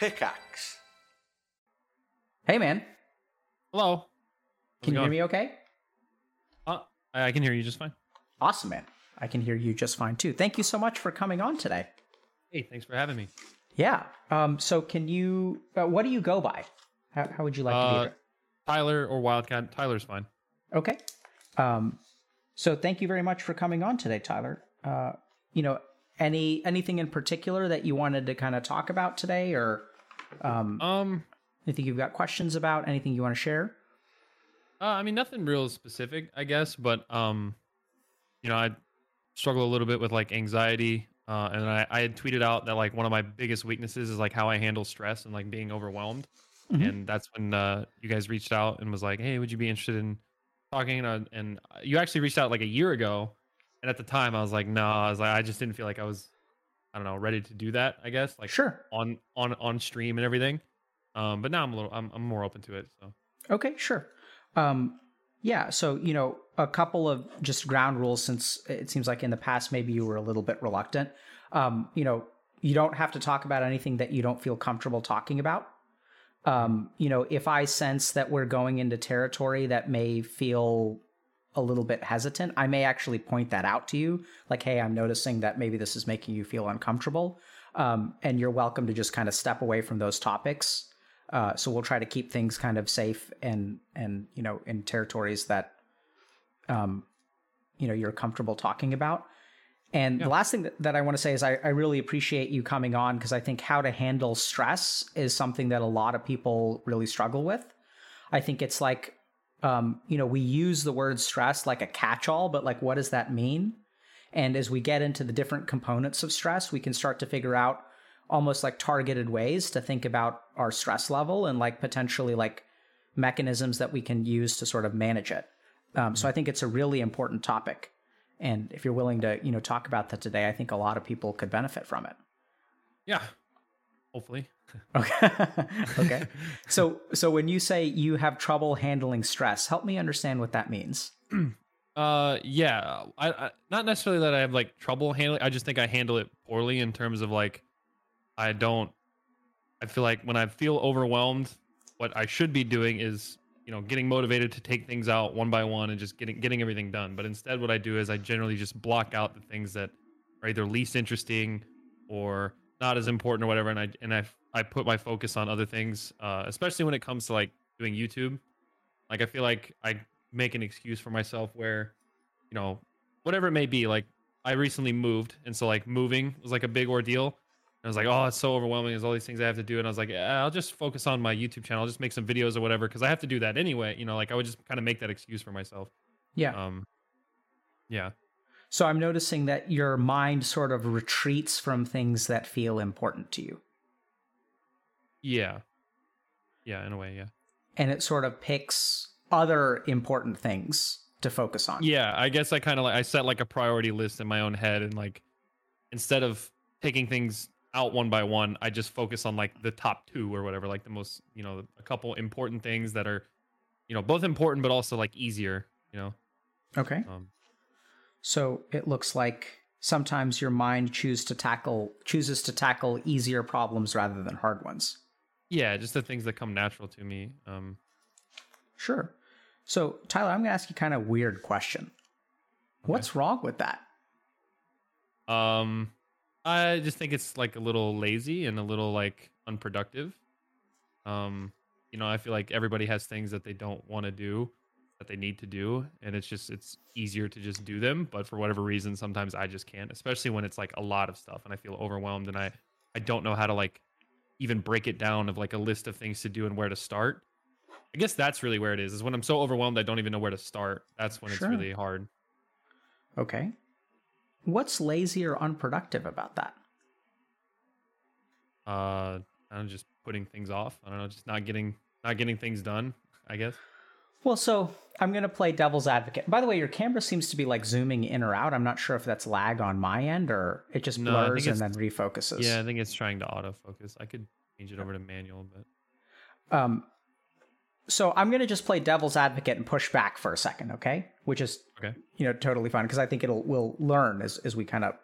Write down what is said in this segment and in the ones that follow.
Pickaxe. Hey, man. Hello. How's Can it you hear me okay? Uh, I I can hear you just fine. Awesome, man. I can hear you just fine too. Thank you so much for coming on today. Hey, thanks for having me. Yeah. Um. So, can you? Uh, what do you go by? How, how would you like to Uh, be? addressed? Tyler or Wildcat. Tyler's fine. Okay. Um. So, thank you very much for coming on today, Tyler. Uh. You know, any anything in particular that you wanted to kind of talk about today, or um, Um, anything you've got questions about? Anything you want to share? uh, I mean nothing real specific, I guess, but um, you know, I struggle a little bit with like anxiety. Uh, and I, I had tweeted out that like one of my biggest weaknesses is like how I handle stress and like being overwhelmed. Mhm. And that's when uh, you guys reached out and was like, "Hey, would you be interested in talking?" And, uh, and you actually reached out like a year ago, and at the time I was like, "No," I was like, I just didn't feel like I was, I don't know, ready to do that. I guess like Sure. on on on stream and everything. Um, but now I'm a little, I'm I'm more open to it. So Okay, sure. Um, yeah, so you know, a couple of just ground rules since it seems like in the past maybe you were a little bit reluctant. Um, you know, you don't have to talk about anything that you don't feel comfortable talking about. Um, you know, if I sense that we're going into territory that may feel a little bit hesitant, I may actually point that out to you. Like, hey, I'm noticing that maybe this is making you feel uncomfortable. Um, and you're welcome to just kind of step away from those topics. Uh, so we'll try to keep things kind of safe and and you know in territories that um, you know you're comfortable talking about. And Yeah. the last thing that, that I want to say is I, I really appreciate you coming on because I think how to handle stress is something that a lot of people really struggle with. I think it's like um, you know we use the word stress like a catch-all, but like what does that mean? And as we get into the different components of stress, we can start to figure out almost like targeted ways to think about our stress level and like potentially like mechanisms that we can use to sort of manage it. Um, so I think it's a really important topic. And if you're willing to, you know, talk about that today, I think a lot of people could benefit from it. yeah, hopefully. Okay. okay. So so when you say you have trouble handling stress, help me understand what that means. Uh, yeah, I, I not necessarily that I have like trouble handling. I just think I handle it poorly in terms of like I don't. I feel like when I feel overwhelmed, what I should be doing is you know getting motivated to take things out one by one and just getting getting everything done. But instead, what I do is I generally just block out the things that are either least interesting or not as important or whatever, and I and I I put my focus on other things, uh, especially when it comes to like doing YouTube. Like I feel like I make an excuse for myself where, you know, whatever it may be. Like I recently moved, and so like moving was like a big ordeal. And I was like, oh, it's so overwhelming. There's all these things I have to do, and I was like, yeah, I'll just focus on my YouTube channel. I'll just make some videos or whatever because I have to do that anyway. You know, like I would just kind of make that excuse for myself. Yeah. Um, yeah, So I'm noticing that your mind sort of retreats from things that feel important to you. yeah, yeah. In a way, yeah. and it sort of picks other important things to focus on. Yeah, I guess I kind of like I set like a priority list in my own head, and like instead of taking things out one by one, I just focus on like the top two or whatever, like the most you know a couple important things that are you know both important but also like easier. You know, Okay. um, So it looks like sometimes your mind choose to tackle chooses to tackle easier problems rather than hard ones. yeah, just the things that come natural to me. Um, Sure. So Tyler, I'm going to ask you kind of weird question. What's wrong with that? Um, I just think it's like a little lazy and a little like unproductive. Um, you know, I feel like everybody has things that they don't want to do that they need to do, and it's just it's easier to just do them. But for whatever reason, sometimes I just can't, especially when it's like a lot of stuff and I feel overwhelmed and I I don't know how to like even break it down of like a list of things to do and where to start. I guess that's really where it is. Is when I'm so overwhelmed I don't even know where to start. That's when Sure. it's really hard. Okay. What's lazy or unproductive about that? uh I don't just putting things off. I don't know, just not getting not getting things done, I guess. Well, so I'm going to play devil's advocate. By the way, your camera seems to be like zooming in or out. I'm not sure if that's lag on my end or it just No, blurs and then refocuses. Yeah, I think it's trying to autofocus. I could change it over to manual, but Um, so I'm going to just play devil's advocate and push back for a second, okay? Which is okay. you know totally fine because I think it'll we'll learn as as we kind of.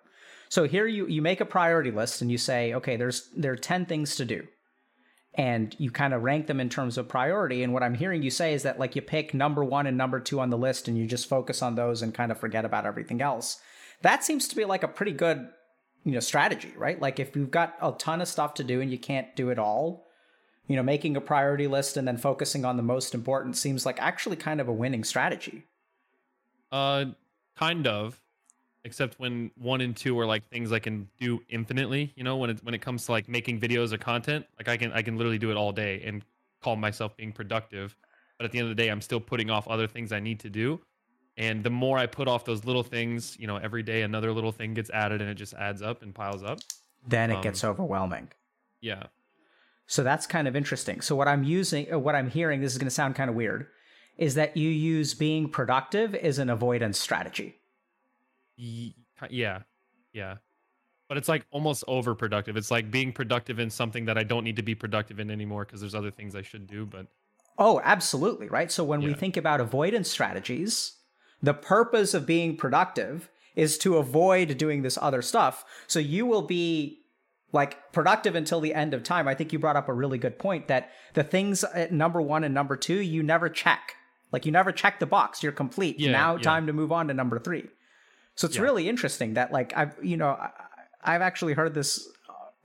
So here you you make a priority list and you say, okay, there's there are ten things to do. And you kind of rank them in terms of priority. And what I'm hearing you say is that like you pick number one and number two on the list and you just focus on those and kind of forget about everything else. That seems to be like a pretty good, you know, strategy, right? Like if you've got a ton of stuff to do and you can't do it all, you know, making a priority list and then focusing on the most important seems like actually kind of a winning strategy. Uh, kind of except when one and two are like things I can do infinitely. You know, when it when it comes to like making videos or content, like I can I can literally do it all day and call myself being productive. But at the end of the day, I'm still putting off other things I need to do. And the more I put off those little things, you know, every day another little thing gets added and it just adds up and piles up. Then it um, gets overwhelming. Yeah. So that's kind of interesting. So what I'm using, uh, what I'm hearing, this is going to sound kind of weird, is that you use being productive as an avoidance strategy yeah yeah. But it's like almost overproductive. It's like being productive in something that i don't need to be productive in anymore because there's other things i should do but oh absolutely right? So when yeah. we think about avoidance strategies the purpose of being productive is to avoid doing this other stuff. So you will be like productive until the end of time. I think you brought up a really good point that the things at number one and number two you never check. Like you never check the box. You're complete. Yeah, now yeah. time to move on to number three so it's yeah. really interesting that like I've you know I've actually heard this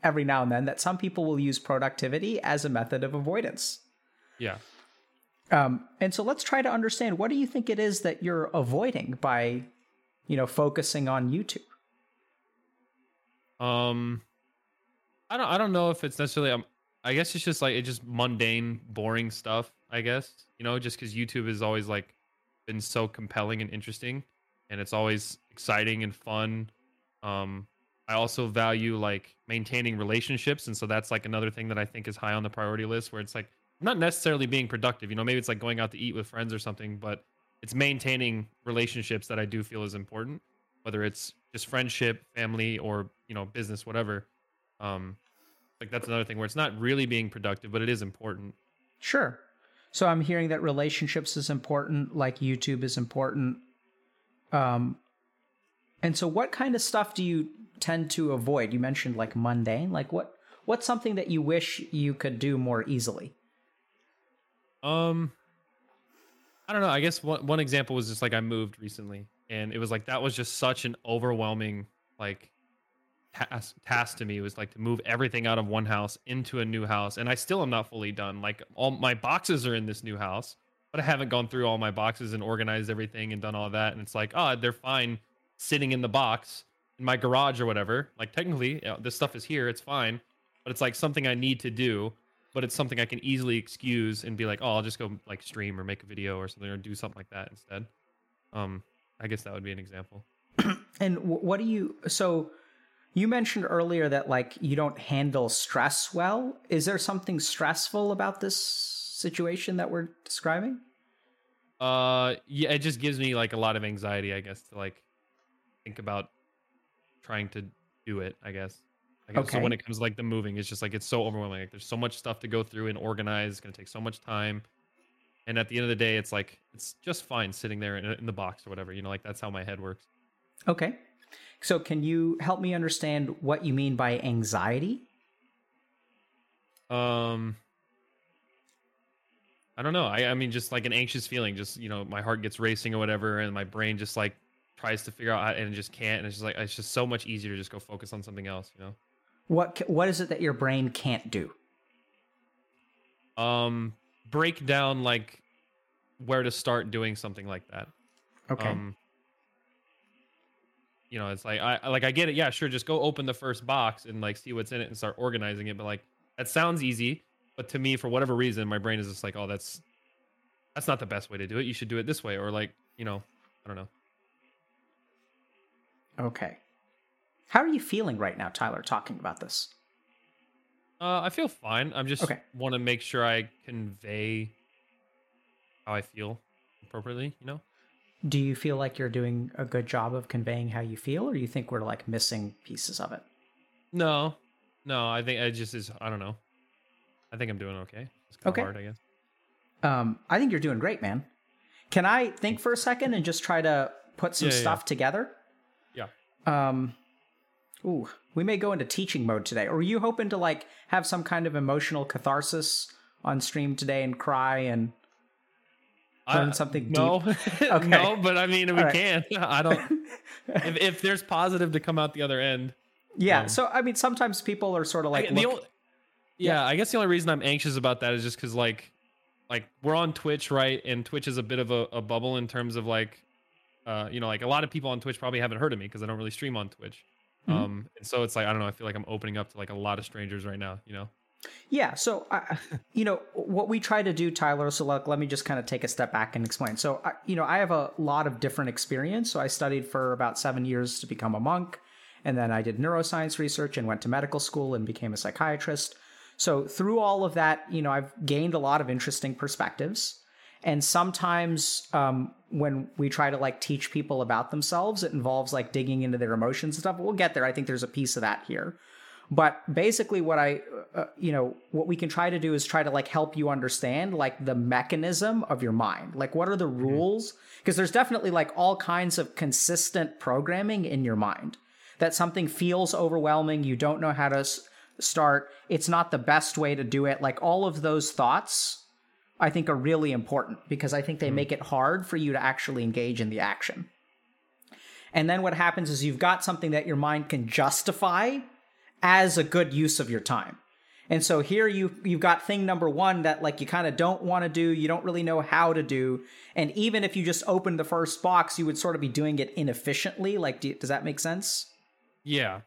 every now and then that some people will use productivity as a method of avoidance. Yeah. Um, and so let's try to understand what do you think it is that you're avoiding by, you know, focusing on YouTube. Um, I don't I don't know if it's necessarily um I guess it's just like it's just mundane, boring stuff. I guess you know just because YouTube has always like been so compelling and interesting and it's always exciting and fun. Um, I also value like maintaining relationships, and so that's like another thing that I think is high on the priority list. Where it's like not necessarily being productive, you know, maybe it's like going out to eat with friends or something, but it's maintaining relationships that I do feel is important, whether it's just friendship, family, or you know, business, whatever. Um, like that's another thing where it's not really being productive, but it is important. Sure. So I'm hearing that relationships is important, like YouTube is important. Um, and so, what kind of stuff do you tend to avoid? You mentioned like mundane. Like what? What's something that you wish you could do more easily? Um, I don't know. I guess one one example was just like I moved recently, and it was like that was just such an overwhelming like task task to me. It was like to move everything out of one house into a new house, and I still am not fully done. Like all my boxes are in this new house, but I haven't gone through all my boxes and organized everything and done all that. And it's like, oh, they're fine sitting in the box in my garage or whatever. Like technically, you know, this stuff is here, it's fine, but it's like something I need to do. But it's something I can easily excuse and be like, oh, I'll just go like stream or make a video or something or do something like that instead. Um, I guess that would be an example. and what do you? So you mentioned earlier that like you don't handle stress well. Is there something stressful about this situation that we're describing? Uh, yeah, it just gives me like a lot of anxiety, I guess, to like think about trying to do it. I guess. I guess okay. So when it comes to, like the moving, it's just like it's so overwhelming. Like there's so much stuff to go through and organize. It's gonna take so much time. And at the end of the day, it's like it's just fine sitting there in, in the box or whatever. You know, like that's how my head works. Okay. So can you help me understand what you mean by anxiety? Um, I don't know. I, I mean, just like an anxious feeling, just, you know, my heart gets racing or whatever, and my brain just like tries to figure out and just can't. And it's just like, it's just so much easier to just go focus on something else, you know? What, what is it that your brain can't do? Um, break down like where to start doing something like that. Okay. Um, you know, it's like I like I get it. Yeah, sure. Just go open the first box and like see what's in it and start organizing it. But like that sounds easy. But to me, for whatever reason, my brain is just like, oh, that's that's not the best way to do it. You should do it this way, or like, you know, I don't know. Okay. How are you feeling right now, Tyler, talking about this? Uh, I feel fine. I'm just okay. want to make sure I convey how I feel appropriately, you know? Do you feel like you're doing a good job of conveying how you feel, or you think we're like missing pieces of it? No, no, I think it just is. I don't know. I think I'm doing okay. It's kind okay. of hard, I guess. Um, I think you're doing great, man. Can I think for a second and just try to put some yeah, stuff yeah. together? Yeah. Um, Ooh, we may go into teaching mode today. Or are you hoping to like have some kind of emotional catharsis on stream today and cry and learn I- something no, deep? no, but I mean, we right. can. I don't. if, if there's positive to come out the other end, Yeah. Um, so I mean, sometimes people are sort of like, I, the look- only, yeah, I guess the only reason I'm anxious about that is just because like, like we're on Twitch, right? And Twitch is a bit of a, a bubble in terms of like, uh, you know, like a lot of people on Twitch probably haven't heard of me because I don't really stream on Twitch. Mhm. Um, and so it's like I don't know. I feel like I'm opening up to like a lot of strangers right now. You know. Yeah, so I you know what we try to do, Tyler. So like, let me just kind of take a step back and explain. So I, you know, I have a lot of different experience. So I studied for about seven years to become a monk, and then I did neuroscience research and went to medical school and became a psychiatrist. So through all of that, you know, I've gained a lot of interesting perspectives. And sometimes um, when we try to like teach people about themselves, it involves like digging into their emotions and stuff. We'll get there. I think there's a piece of that here. But basically, what I, uh, you know, what we can try to do is try to like help you understand like the mechanism of your mind. Like, what are the rules? Because there's definitely like all kinds of consistent programming in your mind. That something feels overwhelming, you don't know how to s- start, it's not the best way to do it. Like, all of those thoughts, I think, are really important because I think they hmm. make it hard for you to actually engage in the action. And then what happens is you've got something that your mind can justify as a good use of your time. And so here you you've got thing number 1 that like you kind of don't want to do, you don't really know how to do, and even if you just opened the first box, you would sort of be doing it inefficiently. Like do, does that make sense? Yeah.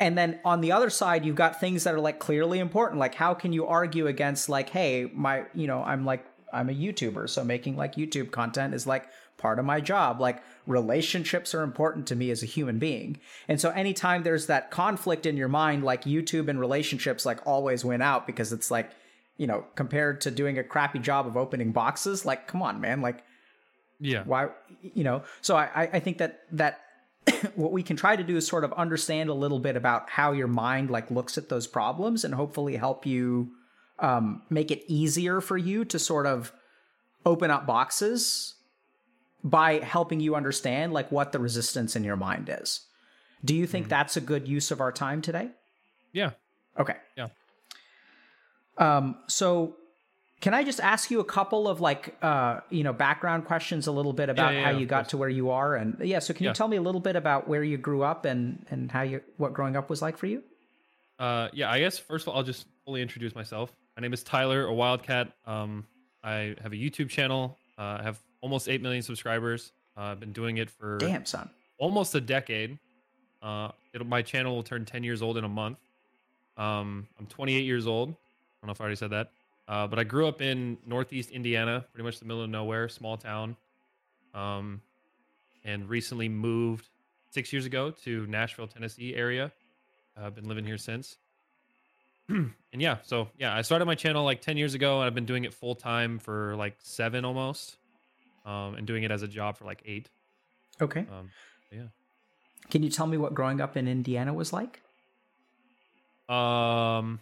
And then on the other side, you've got things that are like clearly important. Like how can you argue against like, hey, my, you know, I'm like I'm a YouTuber, so making like YouTube content is like part of my job. Like relationships are important to me as a human being. And so anytime there's that conflict in your mind, like YouTube and relationships like always win out because it's like, you know, compared to doing a crappy job of opening boxes, like, come on, man. Like Yeah. why you know so i I- i think that that what we can try to do is sort of understand a little bit about how your mind like looks at those problems and hopefully help you um, make it easier for you to sort of open up boxes by helping you understand like what the resistance in your mind is do you think that's a good use of our time today Yeah. Okay. Yeah. Um, so can I just ask you a couple of like uh, you know, background questions a little bit about yeah, how you got course. to where you are and yeah, so can Yeah. you tell me a little bit about where you grew up and and how you what growing up was like for you? Uh, yeah, I guess first of all, I'll just fully introduce myself. My name is Tyler, a Wildcat. Um, I have a YouTube channel. Uh, I have almost 8 million subscribers. Uh, I've been doing it for Damn, son. almost a decade. Uh, it'll, my channel will turn 10 years old in a month. Um, I'm 28 years old. I don't know if I already said that. Uh, but I grew up in Northeast Indiana, pretty much the middle of nowhere, small town. Um, and recently moved six years ago to Nashville, Tennessee area. Uh, I've been living here since. and yeah, so yeah, I started my channel like 10 years ago and I've been doing it full time for like seven almost. Um, and doing it as a job for like eight. Okay. Um, yeah. Can you tell me what growing up in Indiana was like? Um,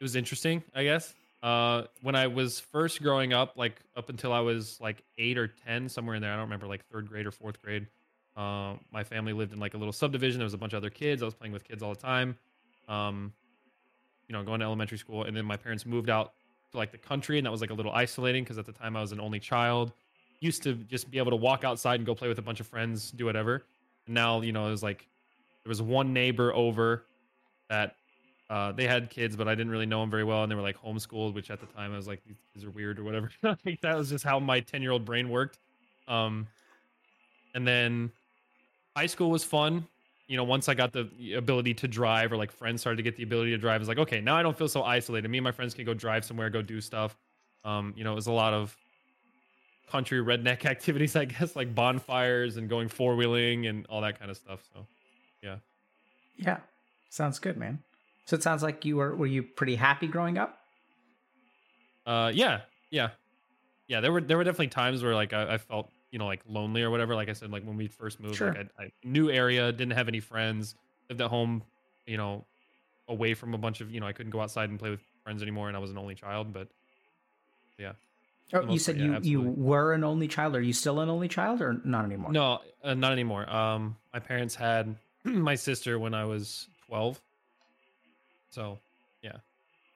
it was interesting, I guess. Uh, when I was first growing up, like up until I was like eight or ten, somewhere in there, I don't remember, like third grade or fourth grade. Um, my family lived in like a little subdivision. There was a bunch of other kids. I was playing with kids all the time. Um, you know, going to elementary school, and then my parents moved out to like the country, and that was like a little isolating because at the time I was an only child. Used to just be able to walk outside and go play with a bunch of friends, do whatever. And now, you know, it was like there was one neighbor over that uh, they had kids, but I didn't really know them very well, and they were like homeschooled, which at the time I was like, these kids are weird or whatever. I think that was just how my ten year old brain worked. Um, and then high school was fun. You know, once I got the ability to drive, or like friends started to get the ability to drive, it's like, okay, now I don't feel so isolated. Me and my friends can go drive somewhere, go do stuff. Um, you know, it was a lot of country redneck activities, I guess, like bonfires and going four wheeling and all that kind of stuff. So, yeah. Yeah. Sounds good, man. So it sounds like you were were you pretty happy growing up? Uh, yeah, yeah, yeah. There were there were definitely times where like I, I felt you know like lonely or whatever. Like I said, like when we first moved, Sure. like I, I new area, didn't have any friends, lived at home, you know, away from a bunch of you know I couldn't go outside and play with friends anymore, and I was an only child. But yeah. Oh, you said part, yeah, you you were an only child. Are you still an only child or not anymore? no, uh, not anymore. Um, my parents had my sister when I was 12. So, yeah.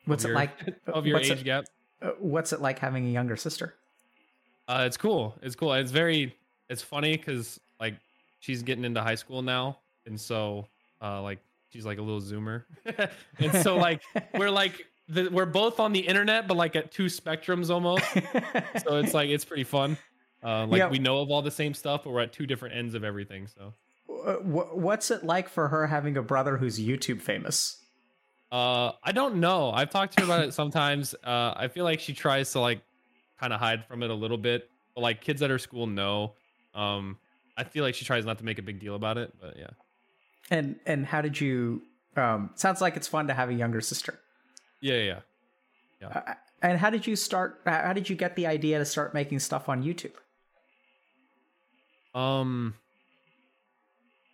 What's Of it your- like? Of your what's age it, gap. uh, What's it like having a younger sister? Uh, it's cool. It's cool. It's very. It's funny because like she's getting into high school now, and so uh, like she's like a little zoomer, and so like we're like the, we're both on the internet, but like at two spectrums almost. so it's like it's pretty fun. Uh, like Yeah. we know of all the same stuff, but we're at two different ends of everything. So Uh, What's it like for her having a brother who's YouTube famous? Uh, I don't know. I've talked to her about it sometimes. Uh, I feel like she tries to like kind of hide from it a little bit. But like kids at her school know. Um, I feel like she tries not to make a big deal about it, but yeah. And and how did you? Um, sounds like it's fun to have a younger sister. Yeah, yeah. yeah. Uh, and how did you start? How did you get the idea to start making stuff on YouTube? Um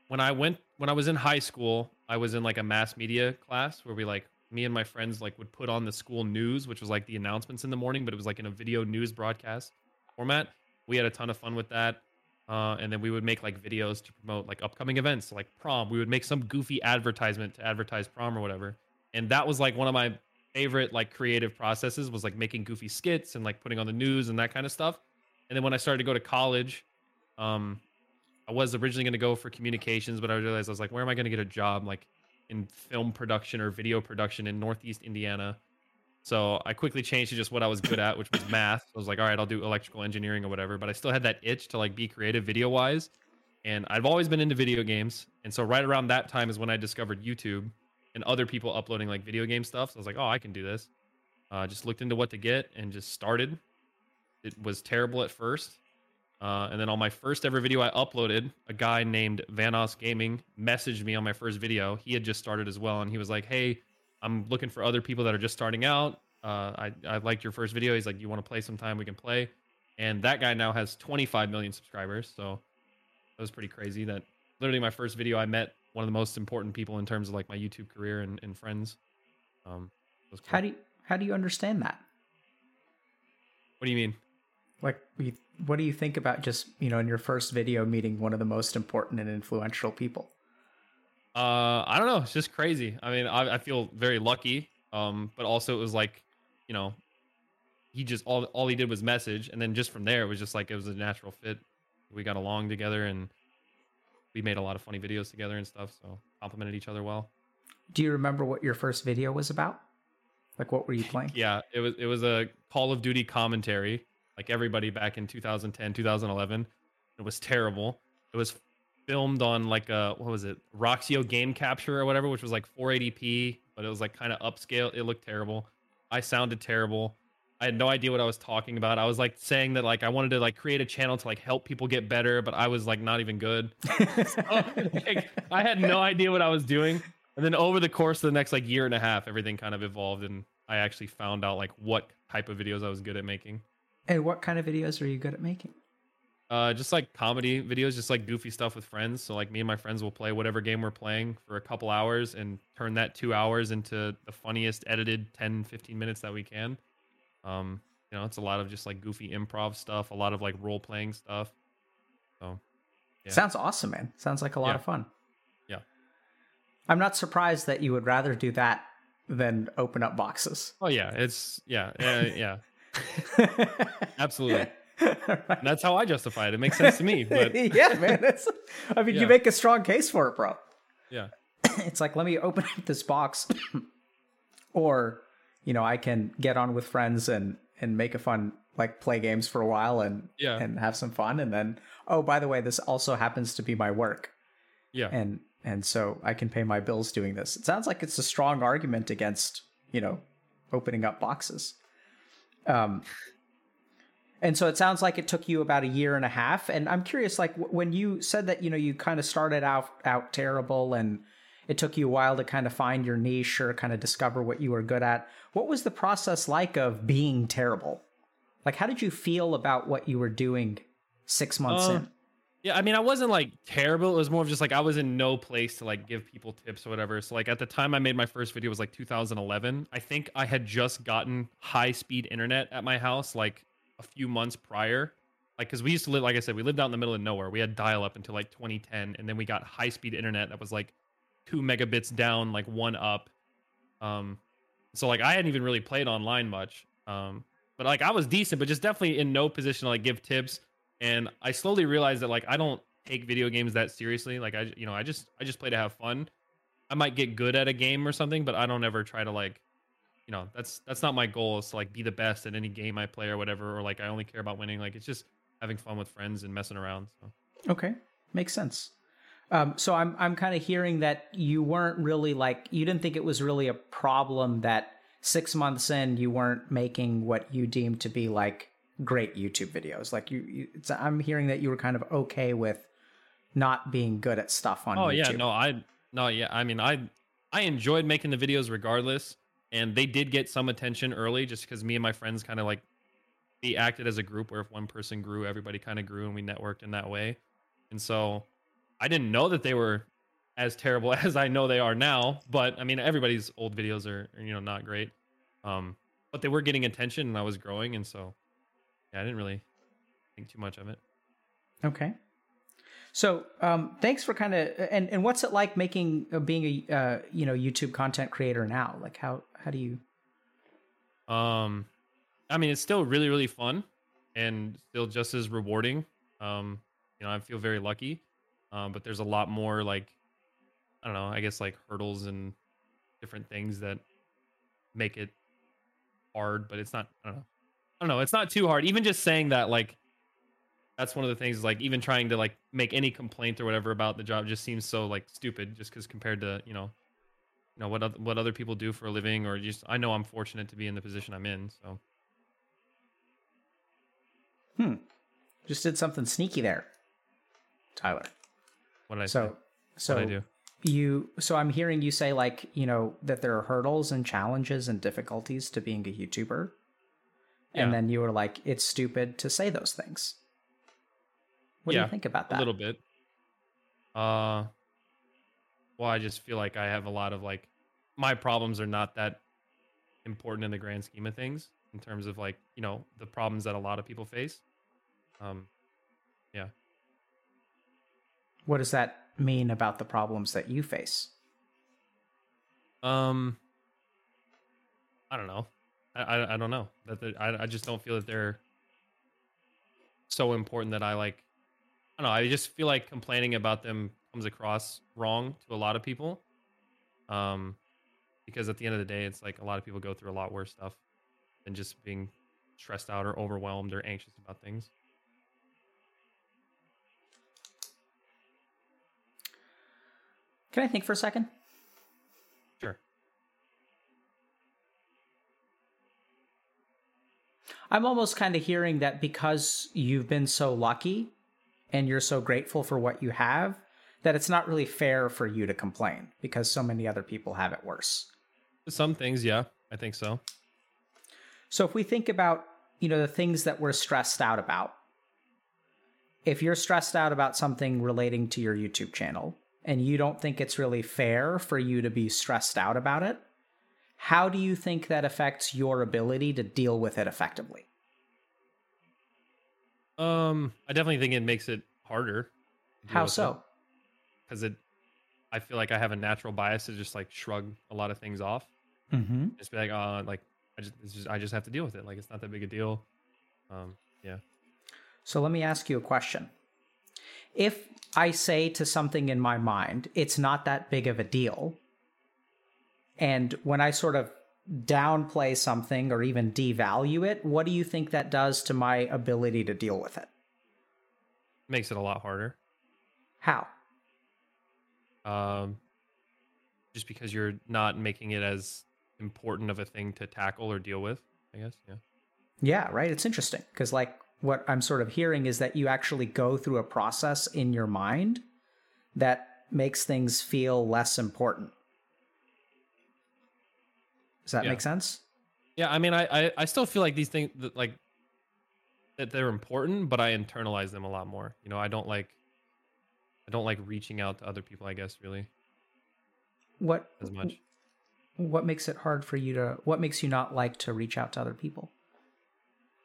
when I went when I was in high school, I was in like a mass media class where we like me and my friends like would put on the school news, which was like the announcements in the morning, but it was like in a video news broadcast format. We had a ton of fun with that. Uh, and then we would make like videos to promote like upcoming events, like prom. We would make some goofy advertisement to advertise prom or whatever. And that was like one of my favorite like creative processes was like making goofy skits and like putting on the news and that kind of stuff. And then when I started to go to college, um, I was originally going to go for communications, but I realized I was like, where am I going to get a job like in film production or video production in Northeast Indiana? So I quickly changed to just what I was good at, which was math. I was like, all right, I'll do electrical engineering or whatever. But I still had that itch to like be creative video wise. And I've always been into video games. And so right around that time is when I discovered YouTube and other people uploading like video game stuff. So I was like, oh, I can do this. Uh, just looked into what to get and just started. It was terrible at first. Uh, and then on my first ever video I uploaded, a guy named Vanoss Gaming messaged me on my first video. He had just started as well, and he was like, "Hey, I'm looking for other people that are just starting out. Uh, I I liked your first video. He's like, you want to play sometime? We can play." And that guy now has 25 million subscribers. So that was pretty crazy. That literally my first video, I met one of the most important people in terms of like my YouTube career and, and friends. Um, was cool. How do you, how do you understand that? what do you mean? Like, what do you think about just you know in your first video meeting one of the most important and influential people? Uh, I don't know. It's just crazy. I mean, I, I feel very lucky. Um, but also it was like, you know, he just all all he did was message, and then just from there it was just like it was a natural fit. We got along together, and we made a lot of funny videos together and stuff. So complimented each other well. Do you remember what your first video was about? Like, what were you playing? Yeah, it was it was a Call of Duty commentary, like everybody back in 2010, 2011. It was terrible. It was filmed on like a what was it, Roxio Game Capture or whatever, which was like 480p, but it was like kind of upscale. It looked terrible. I sounded terrible. I had no idea what I was talking about. I was like saying that like I wanted to like create a channel to like help people get better, but I was like not even good. So, like, I had no idea what I was doing. And then over the course of the next like year and a half, everything kind of evolved, and I actually found out like what type of videos I was good at making. And what kind of videos are you good at making? Uh, just like comedy videos, just like goofy stuff with friends. So like me and my friends will play whatever game we're playing for a couple hours and turn that two hours into the funniest edited 10, 15 minutes that we can. Um, you know, it's a lot of just like goofy improv stuff, a lot of like role playing stuff. So Yeah. Sounds awesome, man. Sounds like a lot Yeah. of fun. Yeah. I'm not surprised that you would rather do that than open up boxes. oh yeah, it's yeah, yeah, yeah. Absolutely. And that's how I justify it. It makes sense to me. But yeah, man. It's, I mean, Yeah. you make a strong case for it, bro. yeah. It's like, let me open up this box, or you know, I can get on with friends and and make a fun like play games for a while and Yeah. and have some fun, and then oh, by the way, this also happens to be my work, Yeah. and and so I can pay my bills doing this. It sounds like it's a strong argument against you know opening up boxes. Um, and so it sounds like it took you about a year and a half. And I'm curious, like w- when you said that you know you kind of started out out terrible, and it took you a while to kind of find your niche or kind of discover what you were good at. What was the process like of being terrible? Like, how did you feel about what you were doing six months Uh, in? Yeah, I mean, I wasn't like terrible. It was more of just like I was in no place to like give people tips or whatever. So like at the time I made my first video was like 2011. I think I had just gotten high speed internet at my house like a few months prior. like because we used to live, like I said, we lived out in the middle of nowhere. We had dial up until like 2010, and then we got high speed internet that was like two megabits down, like one up. Um, so like I hadn't even really played online much. Um, but like I was decent, but just definitely in no position to like give tips. And I slowly realized that like I don't take video games that seriously. Like I, you know, I just I just play to have fun. I might get good at a game or something, but I don't ever try to like, you know, that's that's not my goal is to like be the best at any game I play or whatever, or like I only care about winning. Like it's just having fun with friends and messing around. So Okay, makes sense. Um, so I'm I'm kind of hearing that you weren't really like you didn't think it was really a problem that six months in you weren't making what you deemed to be like great YouTube videos. Like you, you it's, I'm hearing that you were kind of okay with not being good at stuff on oh YouTube. yeah, no, I no yeah. I mean, I I enjoyed making the videos regardless, and they did get some attention early just because me and my friends kind of like we acted as a group where if one person grew, everybody kind of grew, and we networked in that way. And so I didn't know that they were as terrible as I know they are now. But I mean, everybody's old videos are you know not great. Um, but they were getting attention, and I was growing, and so yeah, I didn't really think too much of it. Okay. So, um, thanks for kind of and and what's it like making uh, being a uh, you know YouTube content creator now? Like how how do you? Um, I mean, it's still really really fun, and still just as rewarding. Um, you know, I feel very lucky. Um, but there's a lot more like I don't know, I guess like hurdles and different things that make it hard. But it's not. I don't know. I don't know. It's not too hard. Even just saying that, like, that's one of the things. Like, even trying to like make any complaint or whatever about the job just seems so like stupid. Just because compared to you know, you know what oth- what other people do for a living, or just I know I'm fortunate to be in the position I'm in. So Hmm. Just did something sneaky there, Tyler. what did I So say? so What I do? you so I'm hearing you say like you know that there are hurdles and challenges and difficulties to being a YouTuber, and Yeah. then you were like it's stupid to say those things. What do you think about that? a little bit. Uh, well, I just feel like I have a lot of like my problems are not that important in the grand scheme of things in terms of like you know the problems that a lot of people face. Um, yeah. What does that mean about the problems that you face? um, I don't know. I I, don't know that I I just don't feel that they're so important that I like. I don't know. I just feel like complaining about them comes across wrong to a lot of people. Um, because at the end of the day, it's like a lot of people go through a lot worse stuff than just being stressed out or overwhelmed or anxious about things. Can I think for a second? I'm almost kind of hearing that because you've been so lucky and you're so grateful for what you have, that it's not really fair for you to complain because so many other people have it worse. Some things, yeah, I think so. So if we think about, you know, the things that we're stressed out about, if you're stressed out about something relating to your YouTube channel and you don't think it's really fair for you to be stressed out about it, how do you think that affects your ability to deal with it effectively? Um, I definitely think it makes it harder. How so? Because it, I feel like I have a natural bias to just like shrug a lot of things off. Mm-hmm. Just be like, uh, like I just, it's just, I just have to deal with it. Like it's not that big a deal. Um, yeah. So let me ask you a question. If I say to something in my mind, it's not that big of a deal, and when I sort of downplay something or even devalue it, what do you think that does to my ability to deal with it? Makes it a lot harder. How? Um, just because you're not making it as important of a thing to tackle or deal with. I guess. Yeah. Yeah, right. It's interesting because, like, what I'm sort of hearing is that you actually go through a process in your mind that makes things feel less important. Does that Yeah. make sense? Yeah. I mean, I, I, I still feel like these things that like that they're important, but I internalize them a lot more. You know, I don't like, I don't like reaching out to other people. I guess really What as much. What makes it hard for you to? What makes you not like to reach out to other people?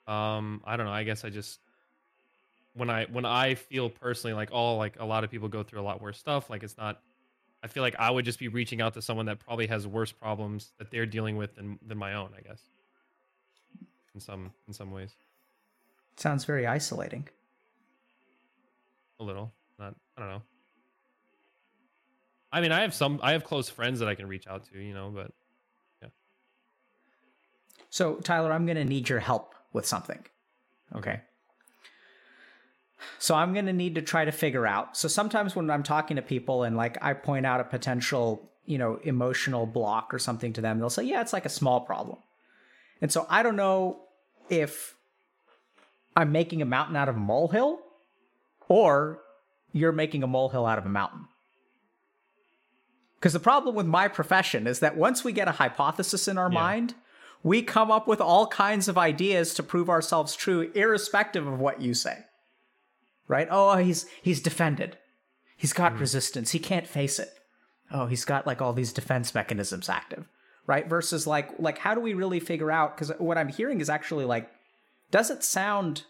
Um, I don't know. I guess I just when I when I feel personally like oh like a lot of people go through a lot worse stuff. Like it's not. I feel like I would just be reaching out to someone that probably has worse problems that they're dealing with than than my own. I guess. In some in some ways. Sounds very isolating. A little. Not. I don't know. I mean, I have some. I have close friends that I can reach out to. You know, but yeah. So, Tyler, I'm going to need your help with something. Okay. So, I'm going to need to try to figure out. So, sometimes when I'm talking to people and like I point out a potential, you know, emotional block or something to them, they'll say, yeah, it's like a small problem. And so, I don't know if I'm making a mountain out of a molehill or you're making a molehill out of a mountain. Because the problem with my profession is that once we get a hypothesis in our Yeah. mind, we come up with all kinds of ideas to prove ourselves true, irrespective of what you say. Right? Oh, oh, he's he's defended. He's got hmm. resistance. He can't face it. Oh, he's got like all these defense mechanisms active. Right? Versus like like how do we really figure out because what I'm hearing is actually like does it sound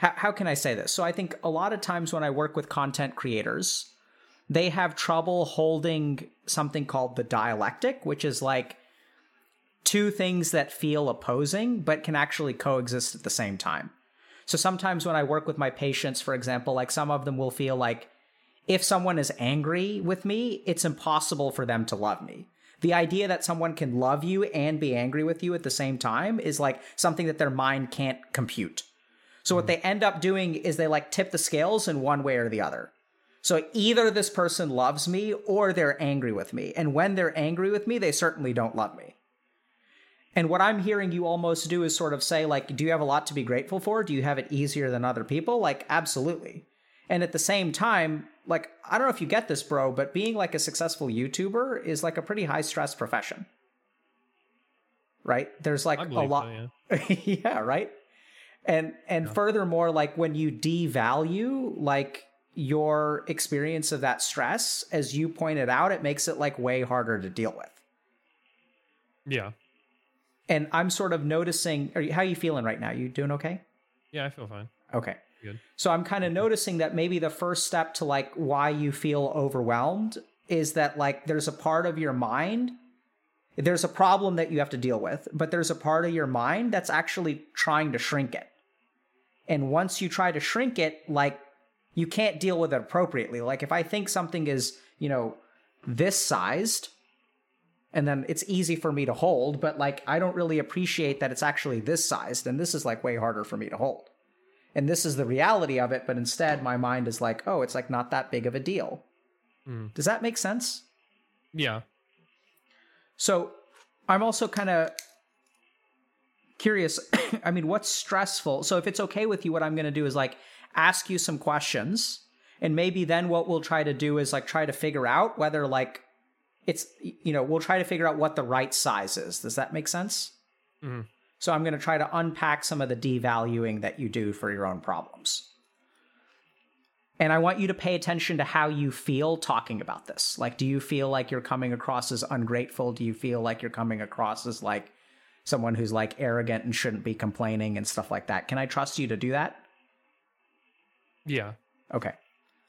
how, how can I say this? So I think a lot of times when I work with content creators, they have trouble holding something called the dialectic, which is like two things that feel opposing but can actually coexist at the same time. So sometimes when I work with my patients, for example, like some of them will feel like if someone is angry with me, it's impossible for them to love me. The idea that someone can love you and be angry with you at the same time is like something that their mind can't compute. So what hmm. they end up doing is they like tip the scales in one way or the other. So either this person loves me or they're angry with me. And when they're angry with me, they certainly don't love me. And what I'm hearing you almost do is sort of say, like, do you have a lot to be grateful for? Do you have it easier than other people? Like, absolutely. And at the same time, like, I don't know if you get this, bro, but being like a successful YouTuber is like a pretty high stress profession. Right? There's like a lot. so, yeah. yeah, right? And and furthermore, like when you devalue like your experience of that stress, as you pointed out, it makes it like way harder to deal with. Yeah. And I'm sort of noticing are you, how are you feeling right now? You doing okay? Yeah, I feel fine. Okay. Good. So I'm kind of noticing that maybe the first step to like why you feel overwhelmed is that like there's a part of your mind there's a problem that you have to deal with, but there's a part of your mind that's actually trying to shrink it. And once you try to shrink it, like you can't deal with it appropriately. Like if I think something is, you know, this sized, and then it's easy for me to hold, but like I don't really appreciate that it's actually this sized, and this is like way harder for me to hold. And this is the reality of it, but instead my mind is like, oh, it's like not that big of a deal. Mm. Does that make sense? Yeah. So I'm also kind of curious. I mean, what's stressful? So if it's okay with you, what I'm going to do is like ask you some questions. And maybe then what we'll try to do is like try to figure out whether like it's, you know, we'll try to figure out what the right size is. Does that make sense? Mhm. So I'm going to try to unpack some of the devaluing that you do for your own problems. And I want you to pay attention to how you feel talking about this. Like, do you feel like you're coming across as ungrateful? Do you feel like you're coming across as like someone who's like arrogant and shouldn't be complaining and stuff like that? Can I trust you to do that? Yeah. Okay.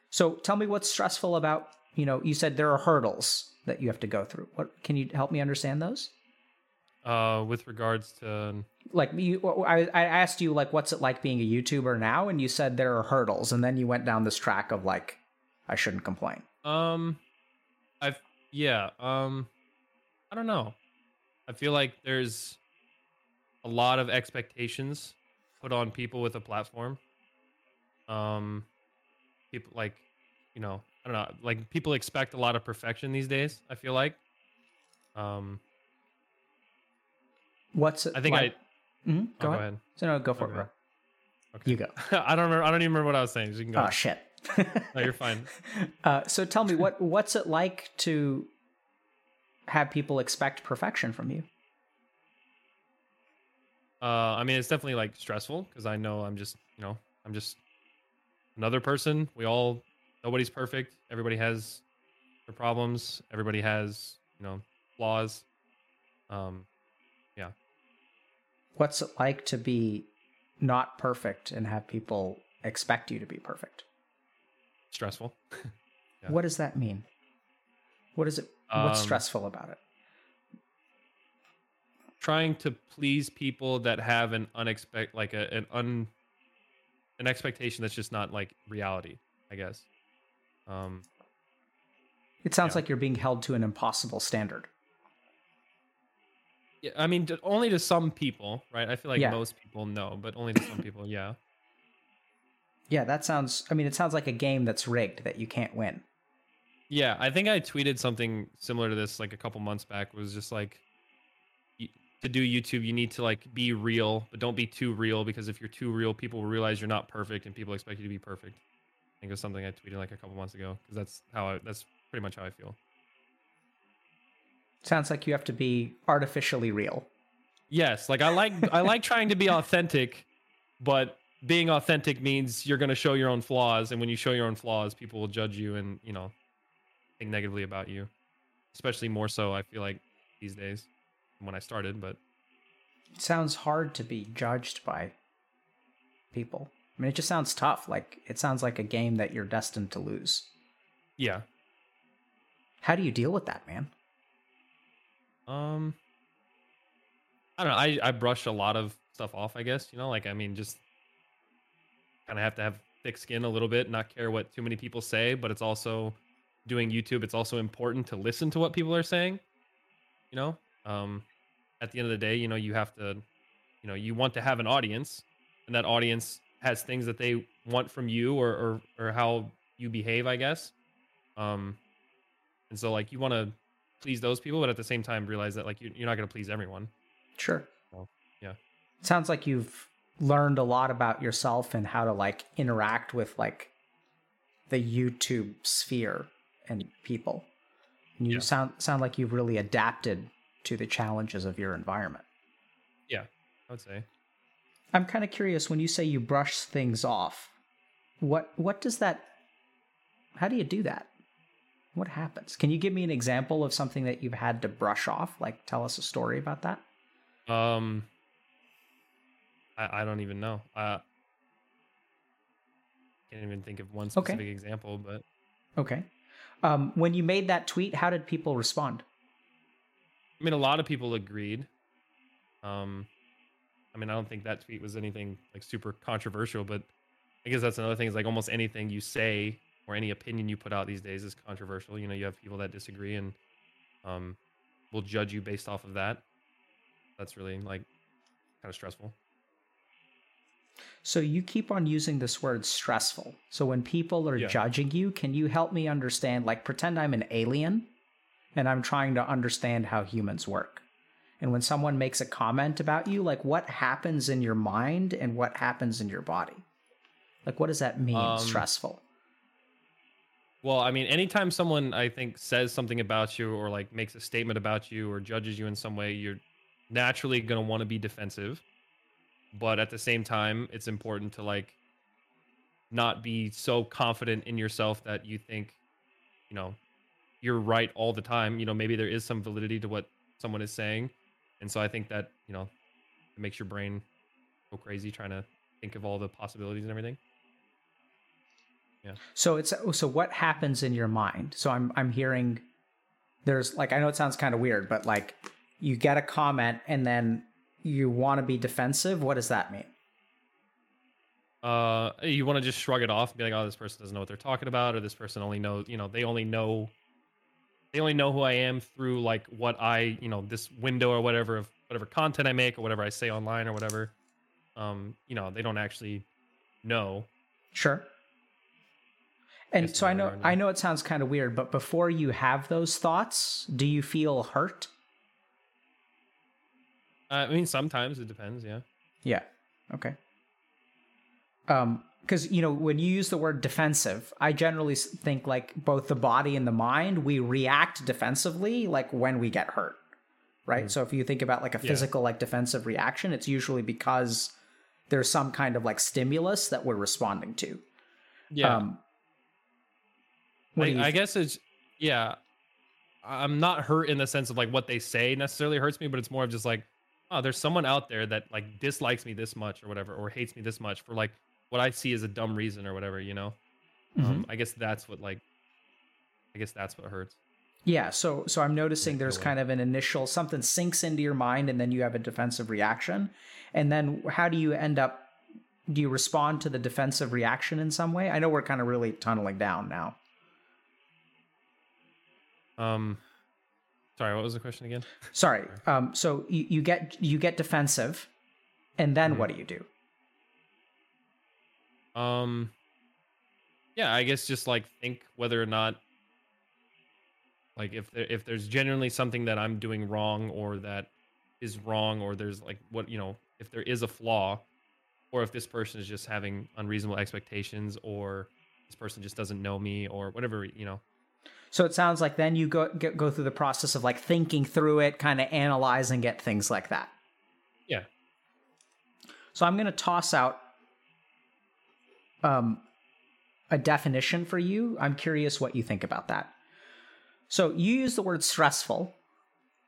So tell me what's stressful about, you know, you said there are hurdles that you have to go through. What can you help me understand those? Uh, with regards to like you I, I asked you like what's it like being a youtuber now and you said there are hurdles and then you went down this track of like i shouldn't complain um, I've yeah. Um, I don't know. I feel like there's a lot of expectations put on people with a platform. Um, people like, you know, I don't know. Like people expect a lot of perfection these days. I feel like. Um, what's it I think like? I. go, oh, ahead. so no go for Okay. it bro Okay. you go I don't remember. I don't even remember what I was saying. so You can go. oh shit no, you're fine. uh, so tell me what what's it like to have people expect perfection from you Uh, I mean, it's definitely like stressful because I know I'm just, you know, I'm just another person. We all, nobody's perfect. Everybody has their problems. Everybody has, you know, flaws. Um, yeah. what's it like to be not perfect and have people expect you to be perfect? Stressful. Yeah. What does that mean? What is it? What's Um, stressful about it? Trying to please people that have an unexpected, like a, an un, an expectation that's just not like reality. I guess. Um, It sounds yeah. like you're being held to an impossible standard. yeah, I mean, only to some people, right? I feel like Yeah. most people know, but only to some people, yeah. Yeah, that sounds. I mean, it sounds like a game that's rigged that you can't win. Yeah, I think I tweeted something similar to this like a couple months back. It was just like to do YouTube, you need to like be real, but don't be too real because if you're too real, people will realize you're not perfect and people expect you to be perfect. I think it was something I tweeted like a couple months ago because that's how I that's pretty much how I feel. Sounds like you have to be artificially real. Yes, like I like I like trying to be authentic, but being authentic means you're going to show your own flaws and when you show your own flaws, people will judge you and, you know, think negatively about you. Especially more so I feel like these days when I started, but It sounds hard to be judged by people. I mean, it just sounds tough. Like it sounds like a game that you're destined to lose. yeah. How do you deal with that, man? Um I don't know. I I brush a lot of stuff off, I guess, you know, like I mean just kind of have to have thick skin a little bit, not care what too many people say, but it's also doing YouTube, it's also important to listen to what people are saying. You know? Um at the end of the day, you know, you have to you know, you want to have an audience and that audience has things that they want from you or or or how you behave, I guess. Um and so like you want to please those people, but at the same time realize that like you, you're not going to please everyone. Sure. Well, yeah. Sounds like you've learned a lot about yourself and how to like interact with like the YouTube sphere and people. And you Yeah. sound sound like you've really adapted to the challenges of your environment. Yeah, I would say. I'm kind of curious when you say you brush things off. What what does that How do you do that? What happens? Can you give me an example of something that you've had to brush off? Like tell us a story about that? Um, I, I don't even know. Uh, can't even think of one Okay. specific example, but Okay. Um, when you made that tweet, how did people respond? I mean, a lot of people agreed. Um, I mean, I don't think that tweet was anything like super controversial, but I guess that's another thing is like almost anything you say or any opinion you put out these days is controversial. You know, you have people that disagree and um, will judge you based off of that. That's really like kind of stressful. So you keep on using this word stressful. So when people are Yeah. judging you, can you help me understand? Like, pretend I'm an alien and I'm trying to understand how humans work. And when someone makes a comment about you, like, what happens in your mind and what happens in your body? Like, what does that mean, Um, stressful? Well, I mean, anytime someone I think says something about you or like makes a statement about you or judges you in some way, you're naturally going to want to be defensive. But at the same time, it's important to like not be so confident in yourself that you think, you know, you're right all the time. You know, maybe there is some validity to what someone is saying. And so I think that, you know, it makes your brain go crazy trying to think of all the possibilities and everything. Yeah. So it's so what happens in your mind? So I'm I'm hearing there's like I know it sounds kind of weird, but like you get a comment and then you want to be defensive. What does that mean? uh you want to just shrug it off and be like oh this person doesn't know what they're talking about or this person only knows you know they only know they only know who i am through like what i you know this window or whatever of whatever content i make or whatever i say online or whatever um you know they don't actually know Sure. And so I know I know it sounds kind of weird, but before you have those thoughts, do you feel hurt? uh, i mean sometimes it depends yeah Yeah. Okay. Um, because you know when you use the word defensive, I generally think like both the body and the mind we react defensively like when we get hurt, right? Mhm. So if you think about like a Yeah. physical like defensive reaction, it's usually because there's some kind of like stimulus that we're responding to. yeah Um, I, you I guess it's yeah i'm not hurt in the sense of like what they say necessarily hurts me but it's more of just like oh, there's someone out there that like dislikes me this much or whatever, or hates me this much for like what I see as a dumb reason or whatever, you know. Mhm. Um, I guess that's what like, I guess that's what hurts. Yeah, so so I'm noticing there's kind of an initial something sinks into your mind and then you have a defensive reaction. And then how do you end up do you respond to the defensive reaction in some way? I know we're kind of really tunneling down now. Um, sorry, what was the question again? Sorry. Um so you, you get you get defensive and then Mhm. what do you do? Um, yeah, I guess just like think whether or not, like if there, if there's genuinely something that I'm doing wrong or that is wrong, or there's like what you know, if there is a flaw, or if this person is just having unreasonable expectations, or this person just doesn't know me, or whatever you know. So it sounds like then you go go, go through the process of like thinking through it, kind of analyzing it, things like that. Yeah. So I'm going to toss out um, a definition for you. I'm curious what you think about that. So you use the word stressful,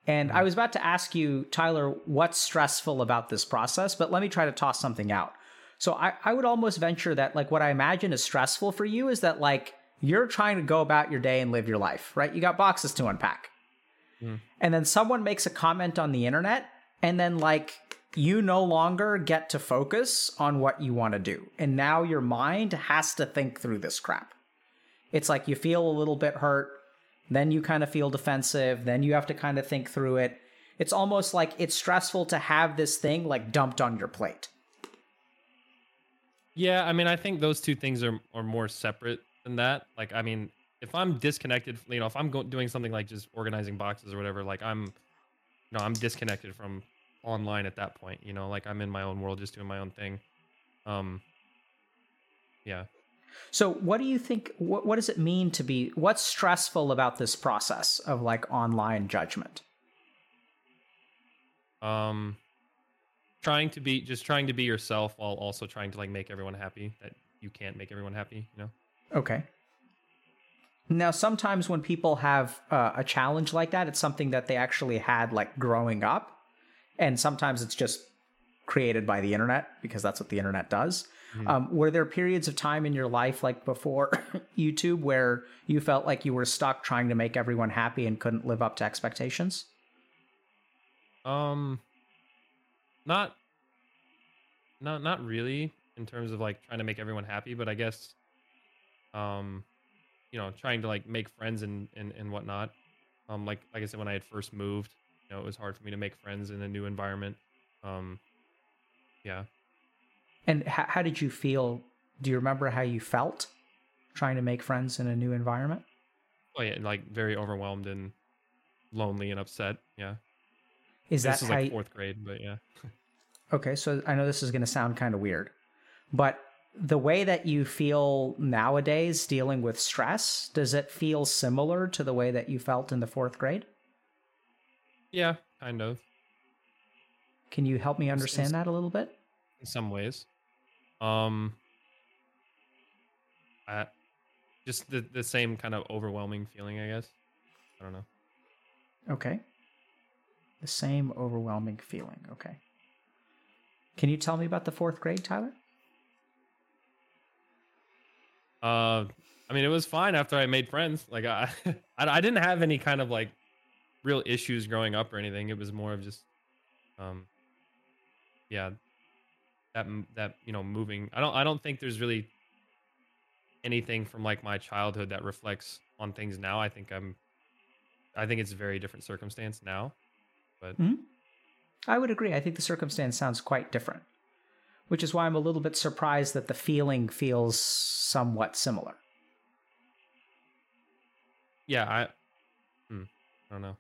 and I was about to ask you, Tyler, what's stressful about this process, but let me try to toss something out. So I, I would almost venture that like what I imagine is stressful for you is that like you're trying to go about your day and live your life, right? You got boxes to unpack. Mm. And then someone makes a comment on the internet, and then like you no longer get to focus on what you want to do. And now your mind has to think through this crap. It's like you feel a little bit hurt, then you kind of feel defensive, then you have to kind of think through it. It's almost like it's stressful to have this thing like dumped on your plate. Yeah, I mean, I think those two things are are more separate than that. Like, I mean, if I'm disconnected, you know, if I'm go- doing something like just organizing boxes or whatever, like I'm, you know, I'm disconnected from online at that point. You know, like I'm in my own world, just doing my own thing. Um, yeah. So, what do you think? What, what does it mean to be? What's stressful about this process of like online judgment? Um, trying to be just trying to be yourself while also trying to like make everyone happy. That you can't make everyone happy. You know. Okay. Now, sometimes when people have uh, a challenge like that, it's something that they actually had like growing up, and sometimes it's just created by the internet because that's what the internet does. Mhm. Um, were there periods of time in your life, like before YouTube, where you felt like you were stuck trying to make everyone happy and couldn't live up to expectations? Um, not, not, not really in terms of like trying to make everyone happy, but I guess, um, you know, trying to like make friends and and and whatnot. Um, like like I said, when I had first moved, know, it was hard for me to make friends in a new environment. Um, yeah. And h- how did you feel? Do you remember how you felt trying to make friends in a new environment? Oh yeah, like very overwhelmed and lonely and upset. Yeah. Is this that is like you- fourth grade, but yeah. Okay, so I know this is going to sound kind of weird, but the way that you feel nowadays dealing with stress, does it feel similar to the way that you felt in the fourth grade? Yeah, kind of Can you help me understand that a little bit? in some ways. Um, I, just the the same kind of overwhelming feeling, I guess. I don't know. Okay. The same overwhelming feeling. Okay. Can you tell me about the fourth grade, Tyler? Uh, I mean, it was fine after I made friends. Like I, I, I didn't have any kind of like real issues growing up or anything. It was more of just, um, yeah, that that you know moving. I don't I don't think there's really anything from like my childhood that reflects on things now. I think I'm, I think it's a very different circumstance now. But I would agree. I think the circumstance sounds quite different, which is why I'm a little bit surprised that the feeling feels somewhat similar. yeah, I, hmm, I don't know.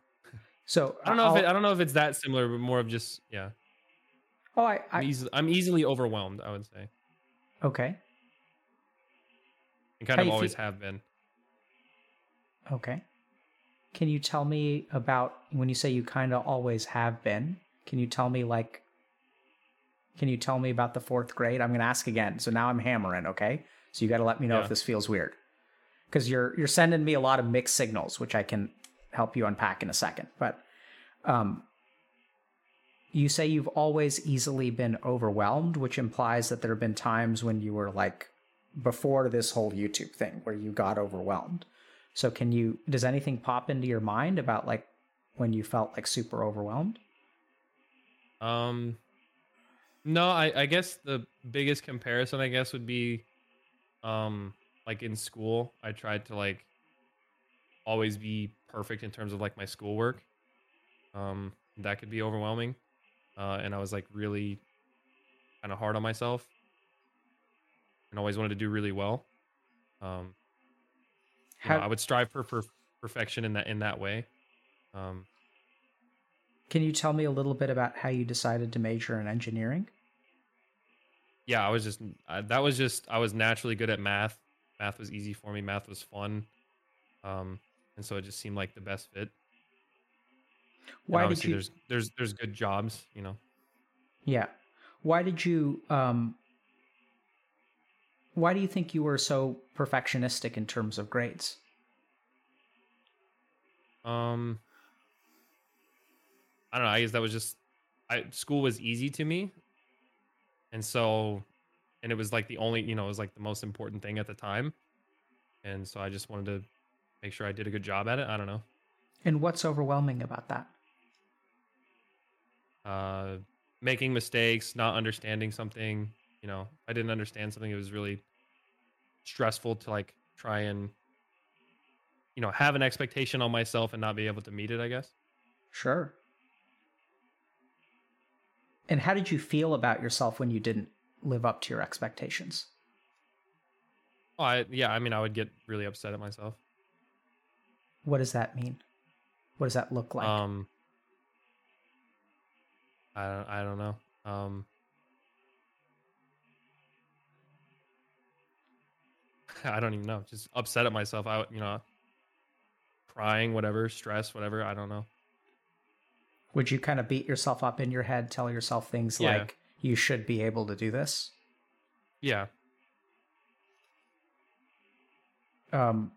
So I don't know if it, I'll- don't know if it's that similar, but more of just yeah. oh, I, I'm, I easily, I'm easily overwhelmed. I would say, okay, and kind How of always feel- have been. okay. Can you tell me about when you say you kind of always have been? Can you tell me like? Can you tell me about the fourth grade? I'm going to ask again. So now I'm hammering. Okay, so you got to let me know Yeah. if this feels weird, because you're you're sending me a lot of mixed signals, which I can help you unpack in a second. But um, you say you've always easily been overwhelmed, which implies that there have been times when you were like before this whole YouTube thing where you got overwhelmed. So can you does anything pop into your mind about like when you felt like super overwhelmed? Um no, I, I guess the biggest comparison I guess would be um like in school. I tried to like always be perfect in terms of like my schoolwork. Um that could be overwhelming. Uh and I was like really kind of hard on myself and always wanted to do really well. Um How, know, I would strive for, for perfection in that in that way. Um can you tell me a little bit about how you decided to major in engineering? Yeah, I was just uh, that was just I was naturally good at math. Math was easy for me. Math was fun, um, and so it just seemed like the best fit. Why did you? There's there's there's good jobs, you know. Yeah, why did you? Um, why do you think you were so perfectionistic in terms of grades? Um, I don't know. I guess that was just I school was easy to me. And so and it was like the only, you know, it was like the most important thing at the time. And so I just wanted to make sure I did a good job at it. I don't know. And what's overwhelming about that? Uh making mistakes, not understanding something, you know, I didn't understand something. It was really stressful to like try and you know, have an expectation on myself and not be able to meet it, I guess. Sure. And how did you feel about yourself when you didn't live up to your expectations? Oh, I, yeah, I mean, I would get really upset at myself. What does that mean? What does that look like? Um, I don't, I don't know. Um, I don't even know. Just upset at myself. I, you know, crying, whatever, stress, whatever. I don't know. Would you kind of beat yourself up in your head, tell yourself things yeah. like you should be able to do this? Yeah. Um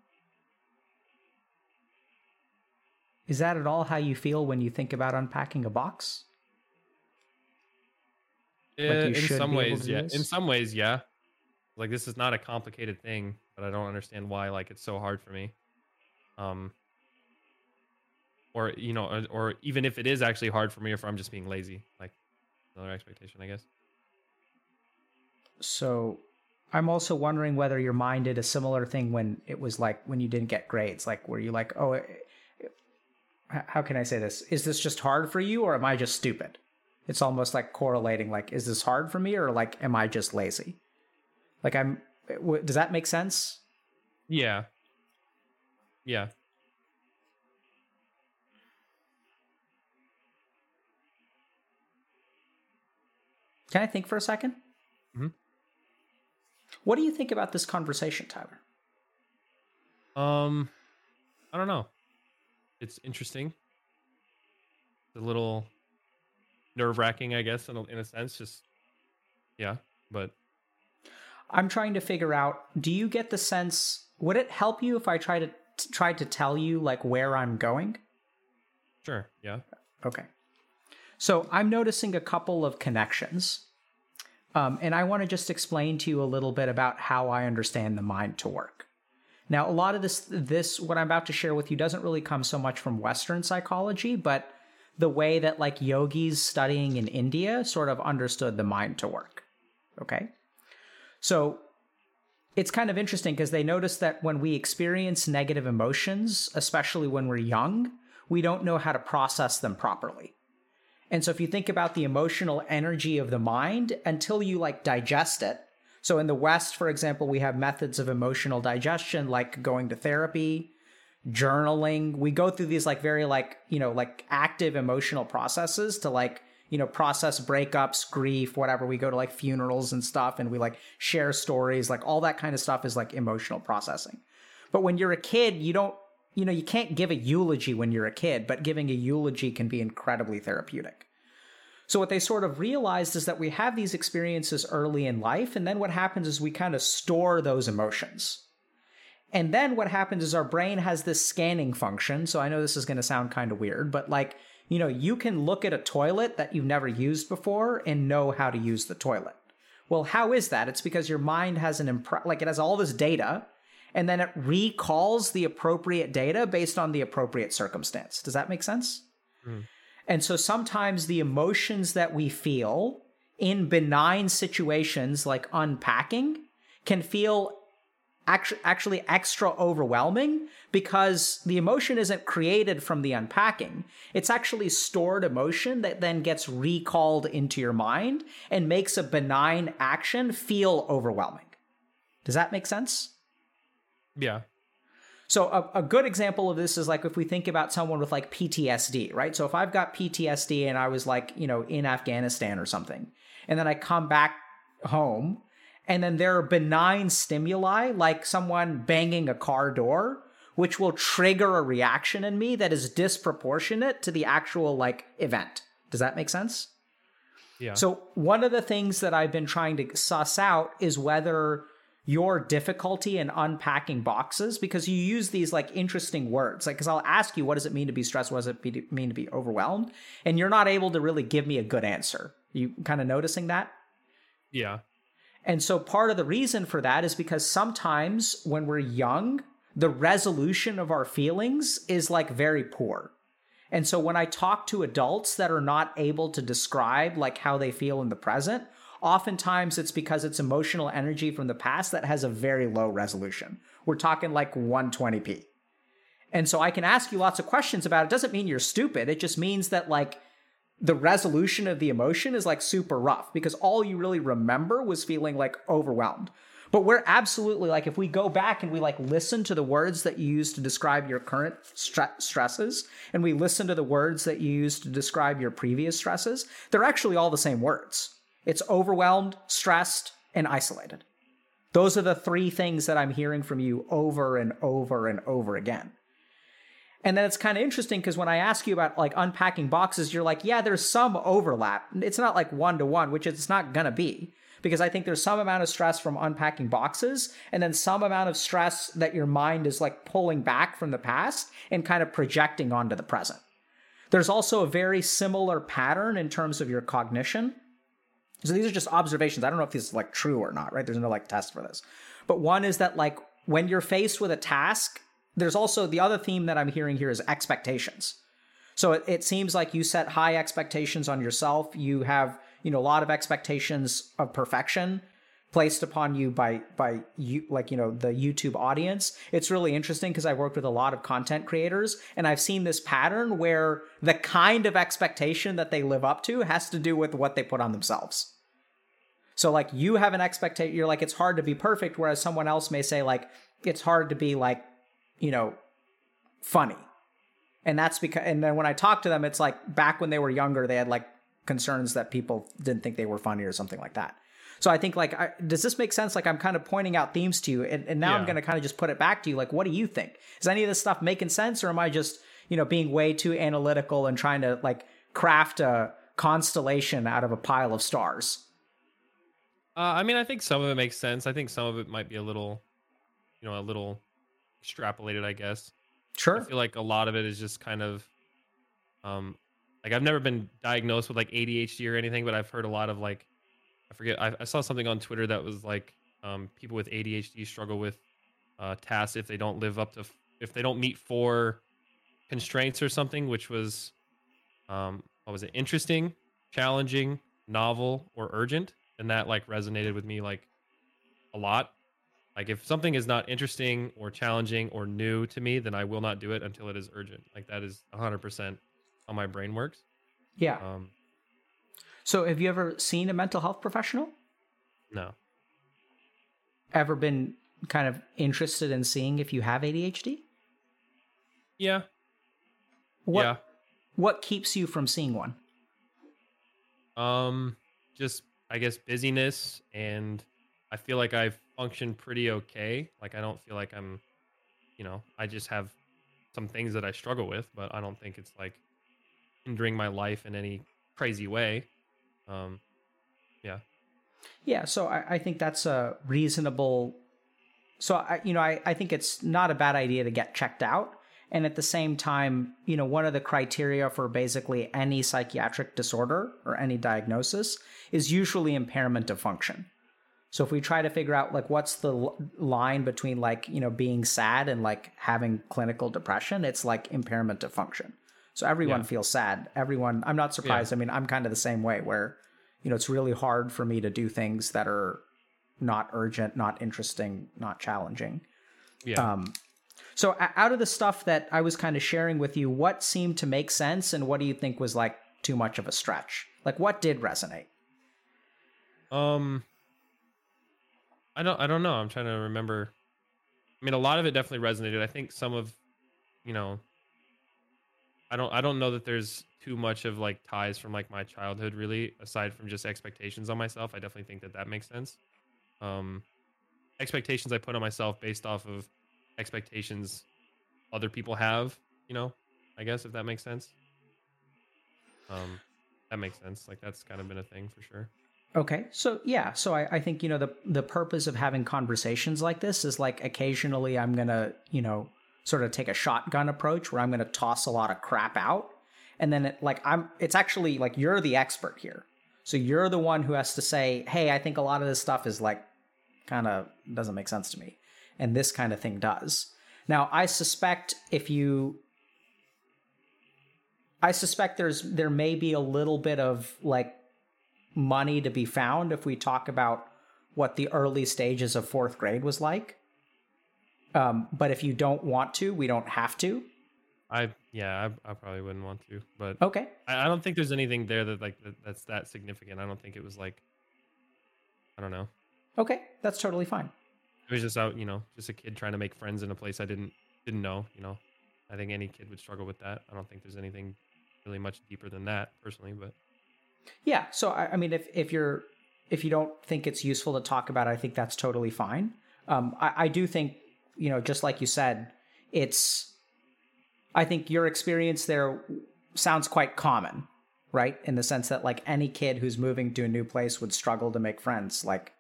Is that at all how you feel when you think about unpacking a box? like in some ways, yeah. This? In some ways, yeah. Like this is not a complicated thing, but I don't understand why like it's so hard for me. Um or you know, or, or, even if it is actually hard for me, or if I'm just being lazy, like another expectation, I guess. So, I'm also wondering whether your mind did a similar thing when it was like when you didn't get grades, like were you like, oh, how can I say this? Is this just hard for you, or am I just stupid? It's almost like correlating, like, is this hard for me, or like, am I just lazy? Like, I'm. Does that make sense? Yeah. Yeah. Can I think for a 2nd mm-hmm. What do you think about this conversation, Tyler? Um, I don't know. It's interesting. It's a little nerve wracking, I guess, in a, in a sense. Just yeah, but I'm trying to figure out. Do you get the sense? Would it help you if I try to t- try to tell you like where I'm going? Sure. Yeah. Okay. So I'm noticing a couple of connections. Um, and I want to just explain to you a little bit about how I understand the mind to work. Now, a lot of this, this what I'm about to share with you, doesn't really come so much from Western psychology, but the way that like yogis studying in India sort of understood the mind to work. Okay, so it's kind of interesting because they notice that when we experience negative emotions, especially when we're young, we don't know how to process them properly. And so if you think about the emotional energy of the mind until you like digest it. So in the West, for example, we have methods of emotional digestion like going to therapy, journaling. We go through these like very like, you know, like active emotional processes to like, you know, process breakups, grief, whatever. We go to like funerals and stuff and we like share stories, like all that kind of stuff is like emotional processing. But when you're a kid, you don't you know, you can't give a eulogy when you're a kid, but giving a eulogy can be incredibly therapeutic. So, what they sort of realized is that we have these experiences early in life, and then what happens is we kind of store those emotions. And then what happens is our brain has this scanning function. So, I know this is going to sound kind of weird, but like you know, you can look at a toilet that you've never used before and know how to use the toilet. Well, how is that? It's because your mind has an impre- like it has all this data and then it recalls the appropriate data based on the appropriate circumstance. Does that make sense? Mm. And so sometimes the emotions that we feel in benign situations like unpacking can feel actually actually extra overwhelming because the emotion isn't created from the unpacking. It's actually stored emotion that then gets recalled into your mind and makes a benign action feel overwhelming. Does that make sense? Yeah so a, a good example of this is like if we think about someone with like ptsd right? So if i've got ptsd and i was like you know in afghanistan or something and then i come back home and then there are benign stimuli like someone banging a car door which will trigger a reaction in me that is disproportionate to the actual like event. Does that make sense? Yeah. So one of the things that i've been trying to suss out is whether your difficulty in unpacking boxes because you use these like interesting words. Like because i'll ask you what does it mean to be stressed? What does it mean to be overwhelmed? And you're not able to really give me a good answer. You kind of noticing that? Yeah. And so part of the reason for that is because sometimes when we're young, the resolution of our feelings is like very poor. And so when I talk to adults that are not able to describe like how they feel in the present, oftentimes it's because it's emotional energy from the past that has a very low resolution. We're talking like 120p. And so I can ask you lots of questions about it. it doesn't mean you're stupid. It just means that like the resolution of the emotion is like super rough because all you really remember was feeling like overwhelmed. But we're absolutely like, if we go back and we like listen to the words that you use to describe your current stre- stresses and we listen to the words that you use to describe your previous stresses, they're actually all the same words. It's overwhelmed, stressed, and isolated. Those are the three things that I'm hearing from you over and over and over again. And then it's kind of interesting because when I ask you about like unpacking boxes, you're like, yeah, there's some overlap. It's not like one to one, which it's not gonna be because I think there's some amount of stress from unpacking boxes and then some amount of stress that your mind is like pulling back from the past and kind of projecting onto the present. There's also a very similar pattern in terms of your cognition. So these are just observations. I don't know if this is like true or not, right? There's no like test for this. But one is that like when you're faced with a task there's also the other theme that I'm hearing here is expectations. So it, it seems like you set high expectations on yourself. You have, you know, a lot of expectations of perfection placed upon you by by you like you know the YouTube audience. It's really interesting because I worked with a lot of content creators and I've seen this pattern where the kind of expectation that they live up to has to do with what they put on themselves. So like you have an expectation you're like it's hard to be perfect whereas someone else may say like it's hard to be like you know, funny. And that's because, and then when I talk to them, it's like back when they were younger, they had like concerns that people didn't think they were funny or something like that. So I think like, I, does this make sense? Like I'm kind of pointing out themes to you, and, and now yeah. I'm going to kind of just put it back to you. Like, what do you think? Is any of this stuff making sense, or am I just you know being way too analytical and trying to like craft a constellation out of a pile of stars? Uh, I mean, I think some of it makes sense. I think some of it might be a little, you know, a little extrapolated, I guess. Sure. I feel like a lot of it is just kind of, um, like I've never been diagnosed with like ADHD or anything, but I've heard a lot of like, I forget, I, I saw something on Twitter that was like, um, people with ADHD struggle with uh, tasks if they don't live up to, if they don't meet four constraints or something, which was, um, what was it? Interesting, challenging, novel, or urgent, and that like resonated with me like a lot. Like if something is not interesting or challenging or new to me, then I will not do it until it is urgent. Like that is 100% how my brain works. Yeah. Um, so have you ever seen a mental health professional? No. Ever been kind of interested in seeing if you have ADHD? Yeah. What, yeah. What keeps you from seeing one? Um, just I guess busyness and I feel like I've functioned pretty okay. Like I don't feel like I'm, you know, I just have some things that I struggle with, but I don't think it's like hindering my life in any crazy way. Um, yeah. Yeah. So I, I think that's a reasonable. So I, you know, I, I think it's not a bad idea to get checked out. And at the same time, you know, one of the criteria for basically any psychiatric disorder or any diagnosis is usually impairment of function. So if we try to figure out like what's the line between like, you know, being sad and like having clinical depression, it's like impairment of function. So everyone Yeah. feels sad. Everyone, I'm not surprised. I mean, I'm kind of the same way where, you know, it's really hard for me to do things that are not urgent, not interesting, not challenging. Yeah. Um, so out of the stuff that I was kind of sharing with you, what seemed to make sense and what do you think was like too much of a stretch? Like what did resonate? Um, I don't. I don't know. I'm trying to remember. I mean, a lot of it definitely resonated. I think some of, you know, I don't. I don't know that there's too much of like ties from like my childhood really, aside from just expectations on myself. I definitely think that that makes sense. Um, expectations I put on myself based off of expectations other people have. You know, I guess if that makes sense. Um, that makes sense. Like that's kind of been a thing for sure. Okay, so yeah, so I, I think you know the the purpose of having conversations like this is like occasionally I'm gonna you know sort of take a shotgun approach where I'm gonna toss a lot of crap out, and then it, like I'm it's actually like you're the expert here, so you're the one who has to say, hey, I think a lot of this stuff is like kind of doesn't make sense to me, and this kind of thing does. Now I suspect if you I suspect there's there may be a little bit of like money to be found if we talk about what the early stages of fourth grade was like. Um, but if you don't want to, we don't have to. I yeah, I, I probably wouldn't want to, but Okay. I, I don't think there's anything there that like that, that's that significant. I don't think it was like I don't know. Okay. That's totally fine. It was just out, you know, just a kid trying to make friends in a place I didn't didn't know. You know, I think any kid would struggle with that. I don't think there's anything really much deeper than that personally, but Yeah. So I, I mean, if if you're if you don't think it's useful to talk about, it, I think that's totally fine. Um, I, I do think you know, just like you said, it's. I think your experience there sounds quite common, right? In the sense that like any kid who's moving to a new place would struggle to make friends. Like,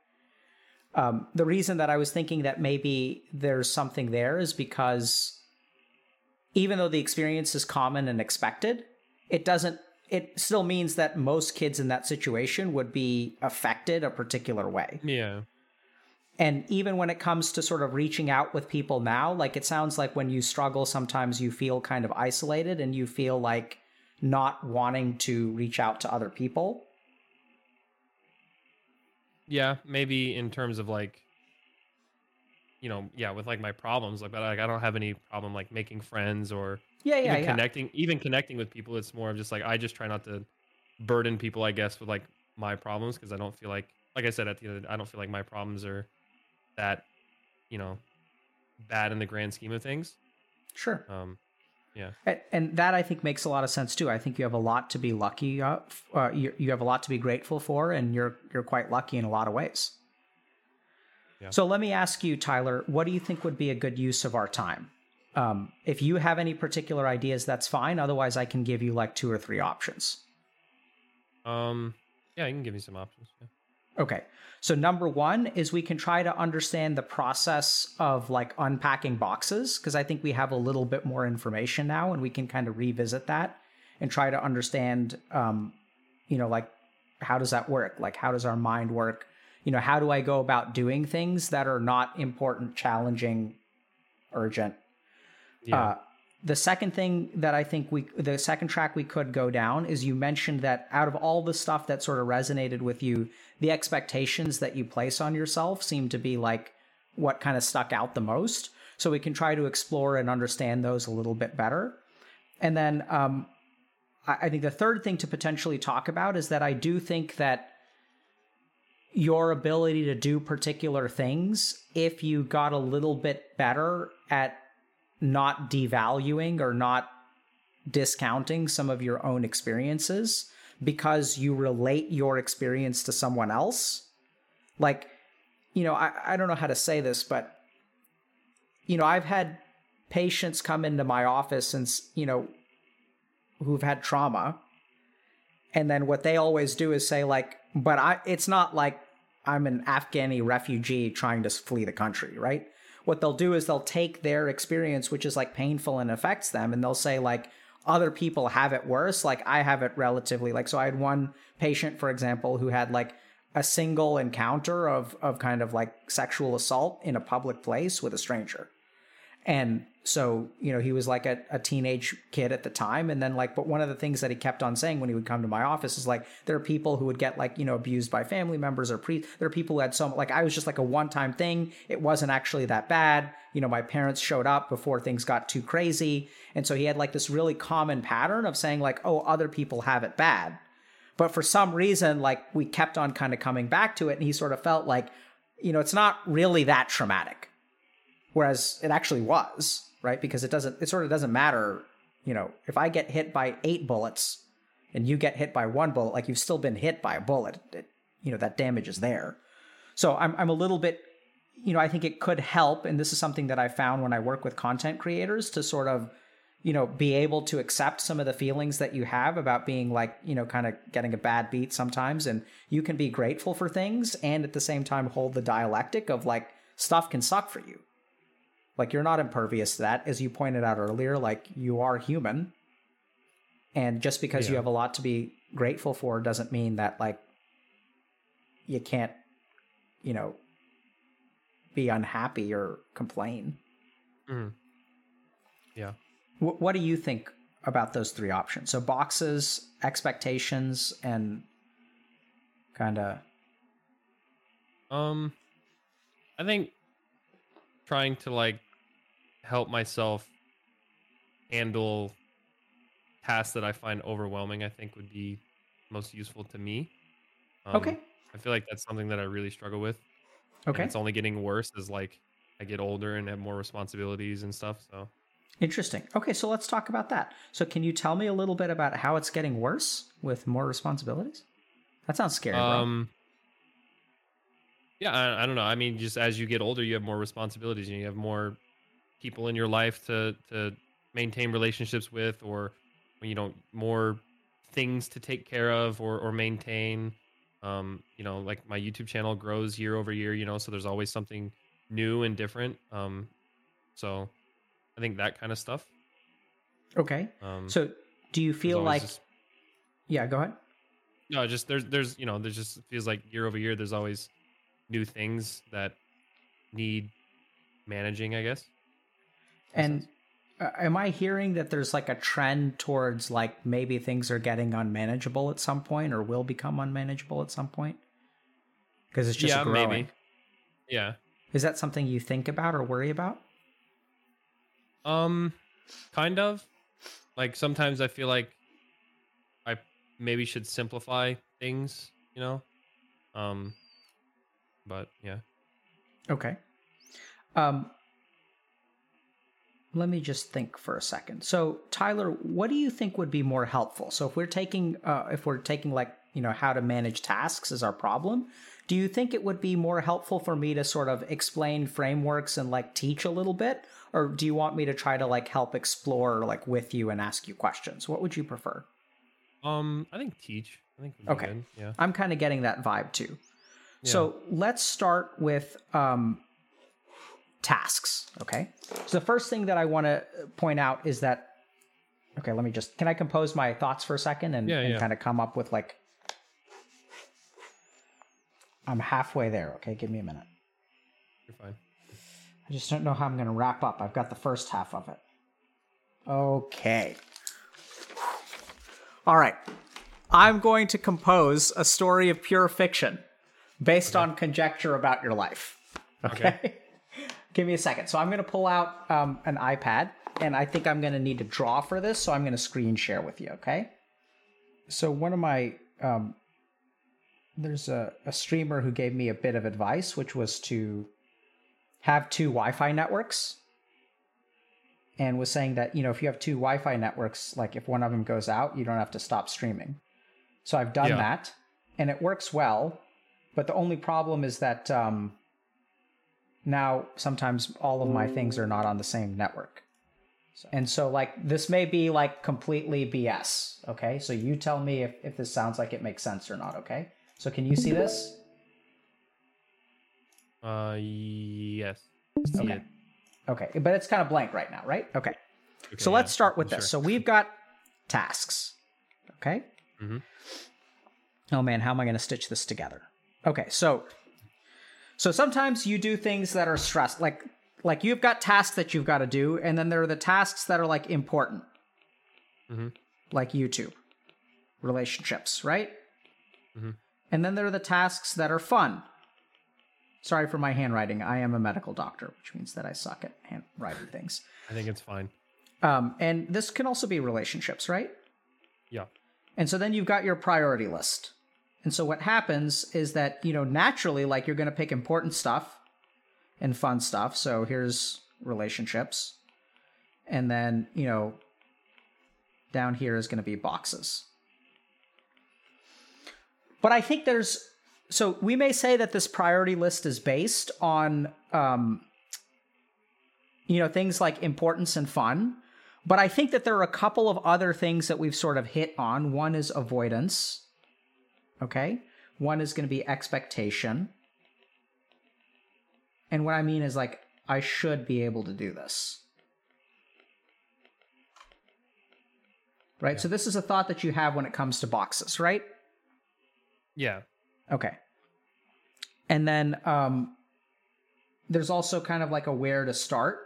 um, the reason that I was thinking that maybe there's something there is because even though the experience is common and expected, it doesn't it still means that most kids in that situation would be affected a particular way. yeah, And even when it comes to sort of reaching out with people now, like it sounds like when you struggle, sometimes you feel kind of isolated and you feel like not wanting to reach out to other people. yeah, maybe in terms of like, you know, yeah, with like my problems, like, but like I don't have any problem like making friends or Yeah, yeah, even yeah. connecting, even connecting with people. It's more of just like I just try not to burden people, I guess, with like my problems because I don't feel like, like I said at the end, of the, I don't feel like my problems are that, you know, bad in the grand scheme of things. Sure. Um, yeah. And, and that I think makes a lot of sense too. I think you have a lot to be lucky. Uh, uh, you, you have a lot to be grateful for, and you're you're quite lucky in a lot of ways. Yeah. So let me ask you, Tyler, what do you think would be a good use of our time? Um, if you have any particular ideas, that's fine. Otherwise, I can give you like two or three options. um, yeah, you can give me some options. Yeah. Okay. So number one is we can try to understand the process of like unpacking boxes because I think we have a little bit more information now and we can kind of revisit that and try to understand, um, you know, like how does that work? Like how does our mind work? You know, how do I go about doing things that are not important, challenging, urgent? Yeah. Uh, the second thing that I think we, the second track we could go down is you mentioned that out of all the stuff that sort of resonated with you, the expectations that you place on yourself seem to be like what kind of stuck out the most. So we can try to explore and understand those a little bit better. And then um, I, I think the third thing to potentially talk about is that I do think that your ability to do particular things, if you got a little bit better at not devaluing or not discounting some of your own experiences because you relate your experience to someone else. Like, you know, I, I don't know how to say this, but, you know, I've had patients come into my office and, s- you know, who've had trauma. And then what they always do is say, like, but I, it's not like I'm an Afghani refugee trying to flee the country, right? What they'll do is they'll take their experience, which is like painful and affects them, and they'll say like other people have it worse. Like I have it relatively like so. I had one patient, for example, who had like a single encounter of of kind of like sexual assault in a public place with a stranger. And so, you know, he was like a, a, teenage kid at the time. And then, like, but one of the things that he kept on saying when he would come to my office is like, there are people who would get like, you know, abused by family members or pre, there are people who had so, like, I was just like a one time thing. It wasn't actually that bad. You know, my parents showed up before things got too crazy. And so he had like this really common pattern of saying, like, oh, other people have it bad. But for some reason, like, we kept on kind of coming back to it. And he sort of felt like, you know, it's not really that traumatic whereas it actually was right? Because it doesn't it sort of doesn't matter you know if i get hit by eight bullets and you get hit by one bullet like you've still been hit by a bullet. It, you know that damage is there. So I'm, I'm a little bit you know i think it could help. And this is something that i found when i work with content creators to sort of you know be able to accept some of the feelings that you have about being like you know kind of getting a bad beat sometimes. And you can be grateful for things and at the same time hold the dialectic of like stuff can suck for you like you're not impervious to that, as you pointed out earlier. Like you are human, and just because yeah. you have a lot to be grateful for doesn't mean that like you can't, you know, be unhappy or complain. Mm. Yeah. W- what do you think about those three options? So boxes, expectations, and kind of. Um, I think trying to like help myself handle tasks that I find overwhelming, I think would be most useful to me. Um, okay. I feel like that's something that I really struggle with. Okay. And it's only getting worse as like I get older and have more responsibilities and stuff. So interesting. Okay, so let's talk about that. So can you tell me a little bit about how it's getting worse with more responsibilities? That sounds scary. Um. Bro. Yeah, I, I don't know. I mean, just as you get older, you have more responsibilities and you have more people in your life to to maintain relationships with or you know more things to take care of or or maintain. Um you know like my youtube channel grows year over year you know so there's always something new and different. Um so i think that kind of stuff. Okay. Um so do you feel like just, yeah go ahead. No just there's there's you know there's just feels like year over year there's always new things that need managing i guess and uh, am I hearing that there's like a trend towards like maybe things are getting unmanageable at some point or will become unmanageable at some point? Because it's just yeah, growing. Maybe. Yeah. Is that something you think about or worry about? Um, kind of. Like sometimes I feel like I maybe should simplify things, you know? Um, but yeah. Okay. Um, let me just think for a second. So, Tyler, what do you think would be more helpful? So, if we're taking, uh, if we're taking like you know how to manage tasks as our problem, do you think it would be more helpful for me to sort of explain frameworks and like teach a little bit, or do you want me to try to like help explore like with you and ask you questions? What would you prefer? Um, I think teach. I think okay. Good. Yeah, I'm kind of getting that vibe too. Yeah. So let's start with um, tasks. Okay. So the first thing that I want to point out is that, okay, let me just, can I compose my thoughts for a second and, yeah, and yeah. kind of come up with like, I'm halfway there. Okay. Give me a minute. You're fine. I just don't know how I'm going to wrap up. I've got the first half of it. Okay. All right. I'm going to compose a story of pure fiction based okay. on conjecture about your life. Okay. okay. Give me a second. So I'm going to pull out um, an iPad, and I think I'm going to need to draw for this, so I'm going to screen share with you, okay? So one of my um, there's a, a streamer who gave me a bit of advice, which was to have two Wi-Fi networks, and was saying that you know if you have two Wi-Fi networks, like if one of them goes out, you don't have to stop streaming. So I've done yeah. that, and it works well. But the only problem is that um, now sometimes all of my things are not on the same network. And so like this may be like completely BS. Okay. So you tell me if, if this sounds like it makes sense or not. Okay. So can you see this? Uh yes. Okay. It. Okay, but it's kind of blank right now, right? Okay. Okay, So yeah, let's start with sure. this. So we've got tasks. Okay. Mm-hmm. Oh man, how am I going to stitch this together? Okay, so so sometimes you do things that are stressed, like like you've got tasks that you've got to do, and then there are the tasks that are like important, mm-hmm. like YouTube, relationships, right? Mm-hmm. And then there are the tasks that are fun. Sorry for my handwriting. I am a medical doctor, which means that I suck at handwriting things. I think it's fine. Um, and this can also be relationships, right? Yeah. And so then you've got your priority list. And so what happens is that, you know, naturally, like you're going to pick important stuff and fun stuff. So here's relationships. And then, you know, down here is going to be boxes. But I think there's, so we may say that this priority list is based on, um, you know, things like importance and fun. But I think that there are a couple of other things that we've sort of hit on. One is avoidance. Okay. One is going to be expectation. And what I mean is like, I should be able to do this. Right? So this is a thought that you have when it comes to boxes, right? Yeah. Okay. And then um there's also kind of like a where to start.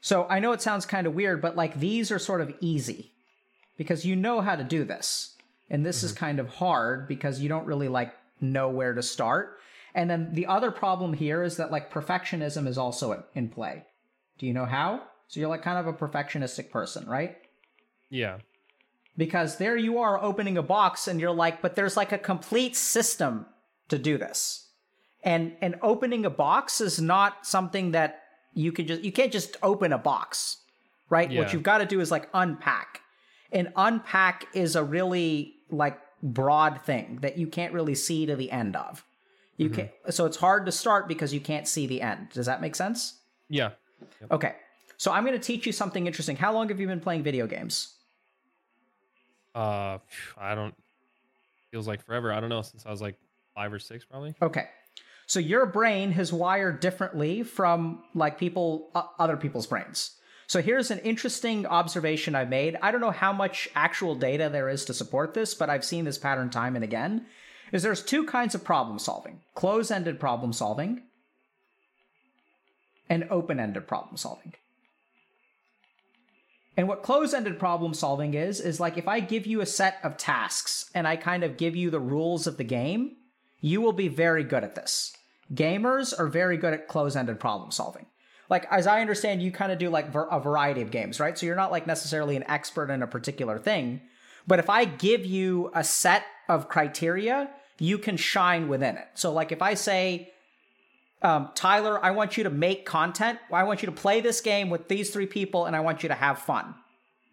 So I know it sounds kind of weird, but like these are sort of easy because you know how to do this. And this is mm-hmm. kind of hard because you don't really like know where to start. And then the other problem here is that like perfectionism is also in- in play. Do you know how? So you're like kind of a perfectionistic person, right? Yeah. because there you are opening a box and you're like but there's like a complete system to do this and and opening a box is not something that you can just you can't just open a box right Yeah. what you've got to do is like unpack and unpack is a really like broad thing that you can't really see to the end of you can so it's hard to start because you can't see the end does that make sense Yeah. okay so i'm going to teach you something interesting how long have you been playing video games Uh, I don't. Feels like forever. I don't know since I was like five or six, probably. Okay. So your brain has wired differently from like people uh, other people's brains. So here's an interesting observation I've made. I don't know how much actual data there is to support this, but I've seen this pattern time and again. Is there's two kinds of problem solving. Close-ended problem solving and open-ended problem solving. And what close-ended problem solving is is like if I give you a set of tasks and I kind of give you the rules of the game, you will be very good at this. Gamers are very good at close-ended problem solving. Like as I understand, you kind of do like ver- a variety of games, right? So you're not like necessarily an expert in a particular thing, but if I give you a set of criteria, you can shine within it. So like if I say, um, Tyler, I want you to make content. I want you to play this game with these three people, and I want you to have fun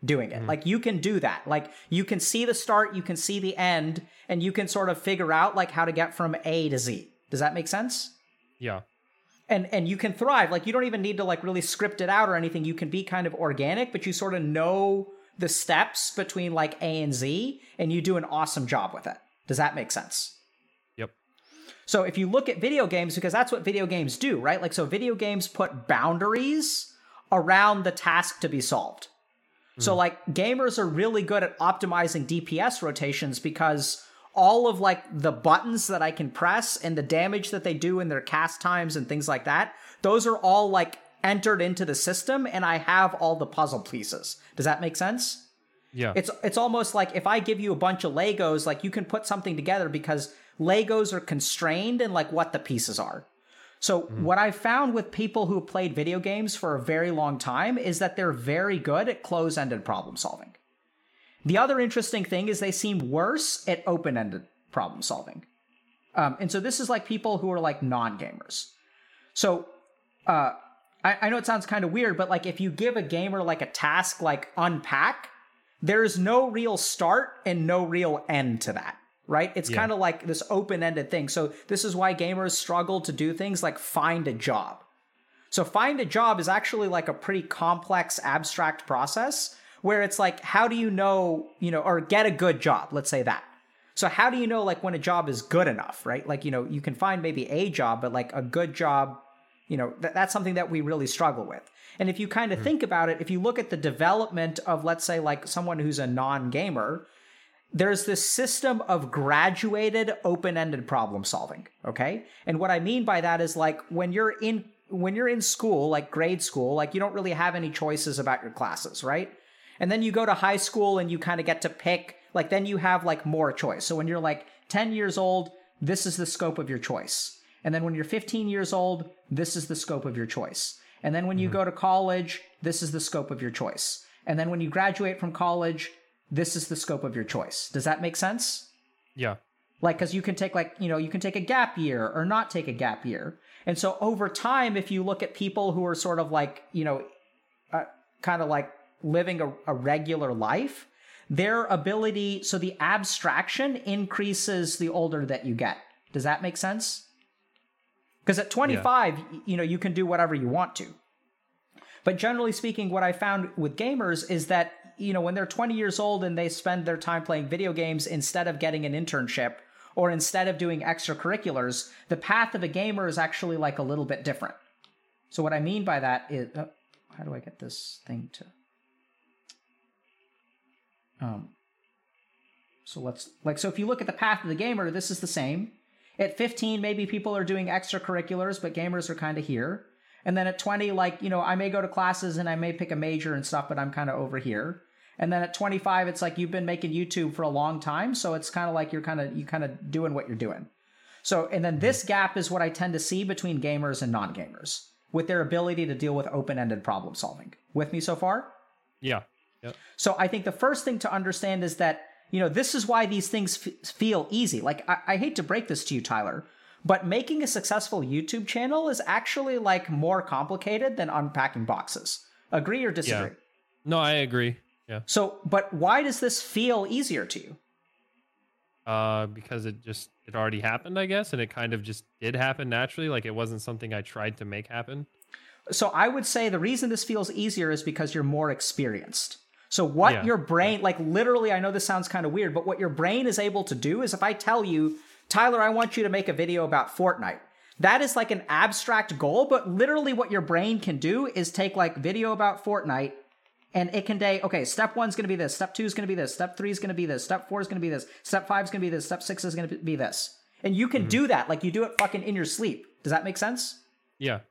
doing it. Like you can do that. Like you can see the start, you can see the end, and you can sort of figure out like how to get from A to Z. Does that make sense? Yeah. And and you can thrive. Like you don't even need to like really script it out or anything. You can be kind of organic but you sort of know the steps between like a and z and you do an awesome job with it. Does that make sense? Yep. so if you look at video games because that's what video games do right? Like so video games put boundaries around the task to be solved. So mm-hmm. like gamers are really good at optimizing dps rotations because all of like the buttons that I can press and the damage that they do in their cast times and things like that, those are all like entered into the system and I have all the puzzle pieces. Does that make sense? Yeah. It's it's almost like if I give you a bunch of Legos, like you can put something together because Legos are constrained in like what the pieces are. So mm-hmm. what I've found with people who have played video games for a very long time is that they're very good at close-ended problem solving. The other interesting thing is they seem worse at open-ended problem solving. Um, and so this is like people who are like non-gamers. So uh, I, I know it sounds kind of weird, but like if you give a gamer like a task like unpack, there's no real start and no real end to that, right? It's Yeah. kind of like this open-ended thing. So this is why gamers struggle to do things like find a job. So find a job is actually like a pretty complex abstract process where it's like how do you know, you know, or get a good job, let's say that. So how do you know like when a job is good enough, right? Like, you know, you can find maybe a job, but like a good job, You know, th- that's something that we really struggle with. And if you kind of hmm. think about it, if you look at the development of, let's say, like someone who's a non gamer, there's this system of graduated open-ended problem solving okay and what i mean by that is like when you're in when you're in school like grade school like you don't really have any choices about your classes right and then you go to high school and you kind of get to pick like then you have like more choice so when you're like 10 years old this is the scope of your choice and then when you're 15 years old this is the scope of your choice and then when you go to college this is the scope of your choice and then when you graduate from college this is the scope of your choice. Does that make sense? Yeah. Like, because you can take, like, you know, you can take a gap year or not take a gap year. And so over time, if you look at people who are sort of like, you know, uh, kind of like living a, a regular life, their ability, so the abstraction increases the older that you get. Does that make sense? Because at 25, y- you know, you can do whatever you want to. But generally speaking, what I found with gamers is that, you know, when they're 20 years old and they spend their time playing video games instead of getting an internship or instead of doing extracurriculars, the path of a gamer is actually like a little bit different. So what I mean by that is, oh, how do I get this thing to? Um, so let's like so if you look at the path of the gamer, this is the same. At 15, maybe people are doing extracurriculars, but gamers are kind of here. And then at 20, like, you know, I may go to classes and I may pick a major and stuff, but I'm kind of over here. And then at 25, it's like you've been making YouTube for a long time. So it's kind of like you're kind of, you kind of doing what you're doing. So, and then this gap is what I tend to see between gamers and non gamers with their ability to deal with open ended problem solving. With me so far? Yeah. Yep. So I think the first thing to understand is that, you know, this is why these things f- feel easy. Like, I-, I hate to break this to you, Tyler, but making a successful YouTube channel is actually like more complicated than unpacking boxes. Agree or disagree? Yeah. No, I agree. Yeah. So, but why does this feel easier to you? Uh, because it just it already happened, I guess, and it kind of just did happen naturally. Like it wasn't something I tried to make happen. So I would say the reason this feels easier is because you're more experienced. So what Yeah. your brain, like literally, I know this sounds kind of weird, but what your brain is able to do is if I tell you, Tyler, I want you to make a video about Fortnite. That is like an abstract goal, but literally what your brain can do is take like video about Fortnite and it can say, okay, step one's gonna be this, step two is gonna be this, step three is gonna be this, step four is gonna be this, step five is gonna be this, step six is gonna be this. And you can mm-hmm. do that, like you do it fucking in your sleep. Does that make sense? Yeah.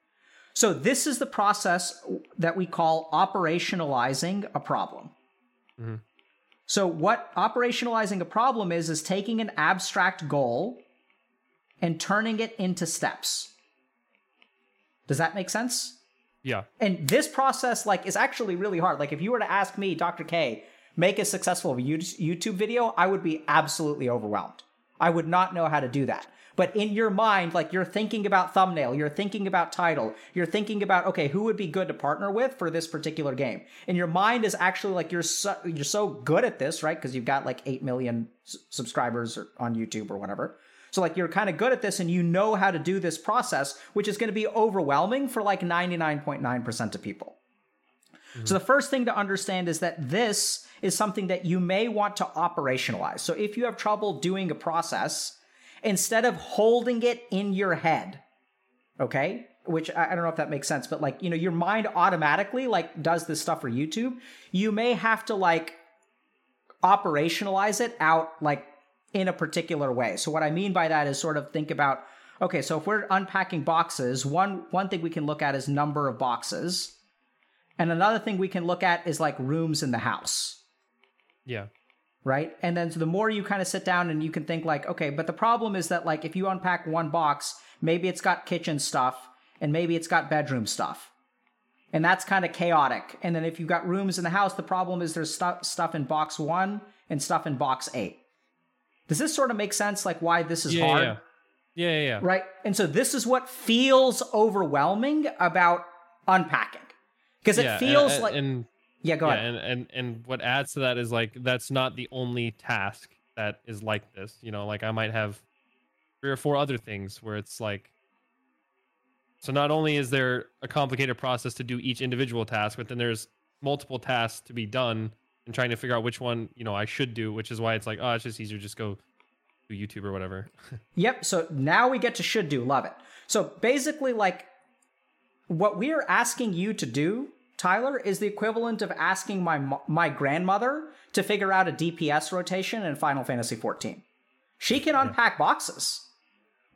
So this is the process that we call operationalizing a problem. Mhm. So what operationalizing a problem is is taking an abstract goal and turning it into steps. Does that make sense? Yeah. And this process like is actually really hard. Like if you were to ask me, Dr. K, make a successful YouTube video, I would be absolutely overwhelmed. I would not know how to do that. But in your mind, like you're thinking about thumbnail, you're thinking about title, you're thinking about okay, who would be good to partner with for this particular game. And your mind is actually like you're so, you're so good at this, right? Because you've got like eight million s- subscribers or- on YouTube or whatever. So like you're kind of good at this and you know how to do this process, which is going to be overwhelming for like 99.9% of people. Mm-hmm. So the first thing to understand is that this is something that you may want to operationalize. So if you have trouble doing a process, instead of holding it in your head, okay? Which I don't know if that makes sense, but like, you know, your mind automatically like does this stuff for YouTube. You may have to like operationalize it out like in a particular way. So what I mean by that is sort of think about okay, so if we're unpacking boxes, one one thing we can look at is number of boxes. And another thing we can look at is like rooms in the house Yeah. Right? And then so the more you kind of sit down and you can think like, okay, but the problem is that like if you unpack one box, maybe it's got kitchen stuff and maybe it's got bedroom stuff. And that's kind of chaotic. And then if you've got rooms in the house, the problem is there's stuff stuff in box 1 and stuff in box 8. Does this sort of make sense like why this is Yeah. hard? Yeah. Yeah. Yeah. Right? And so this is what feels overwhelming about unpacking. Because it Yeah, feels and, like and Yeah, go yeah, ahead. and, and and what adds to that is like that's not the only task that is like this. You know, like I might have three or four other things where it's like so not only is there a complicated process to do each individual task, but then there's multiple tasks to be done and trying to figure out which one, you know, I should do, which is why it's like, oh, it's just easier to just go do YouTube or whatever. Yep. So now we get to should do. Love it. So basically, like what we're asking you to do, Tyler, is the equivalent of asking my my grandmother to figure out a DPS rotation in Final Fantasy XIV. She can unpack boxes,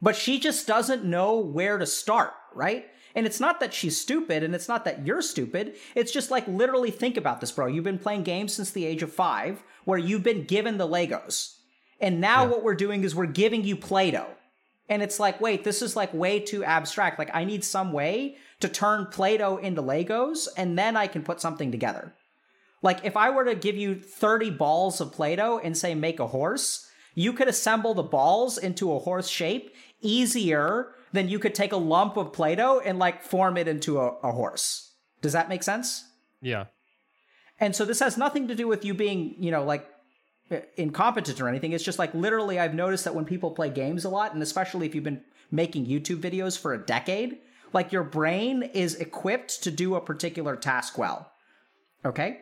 but she just doesn't know where to start, right? And it's not that she's stupid and it's not that you're stupid. It's just like literally think about this, bro. You've been playing games since the age of five where you've been given the Legos. And now Yeah. what we're doing is we're giving you Play Doh. And it's like, wait, this is like way too abstract. Like, I need some way to turn Play Doh into Legos and then I can put something together. Like, if I were to give you 30 balls of Play Doh and say make a horse, you could assemble the balls into a horse shape easier than you could take a lump of Play Doh and like form it into a, a horse. Does that make sense? Yeah. And so this has nothing to do with you being, you know, like incompetent or anything. It's just like literally, I've noticed that when people play games a lot, and especially if you've been making YouTube videos for a decade, like your brain is equipped to do a particular task well. Okay?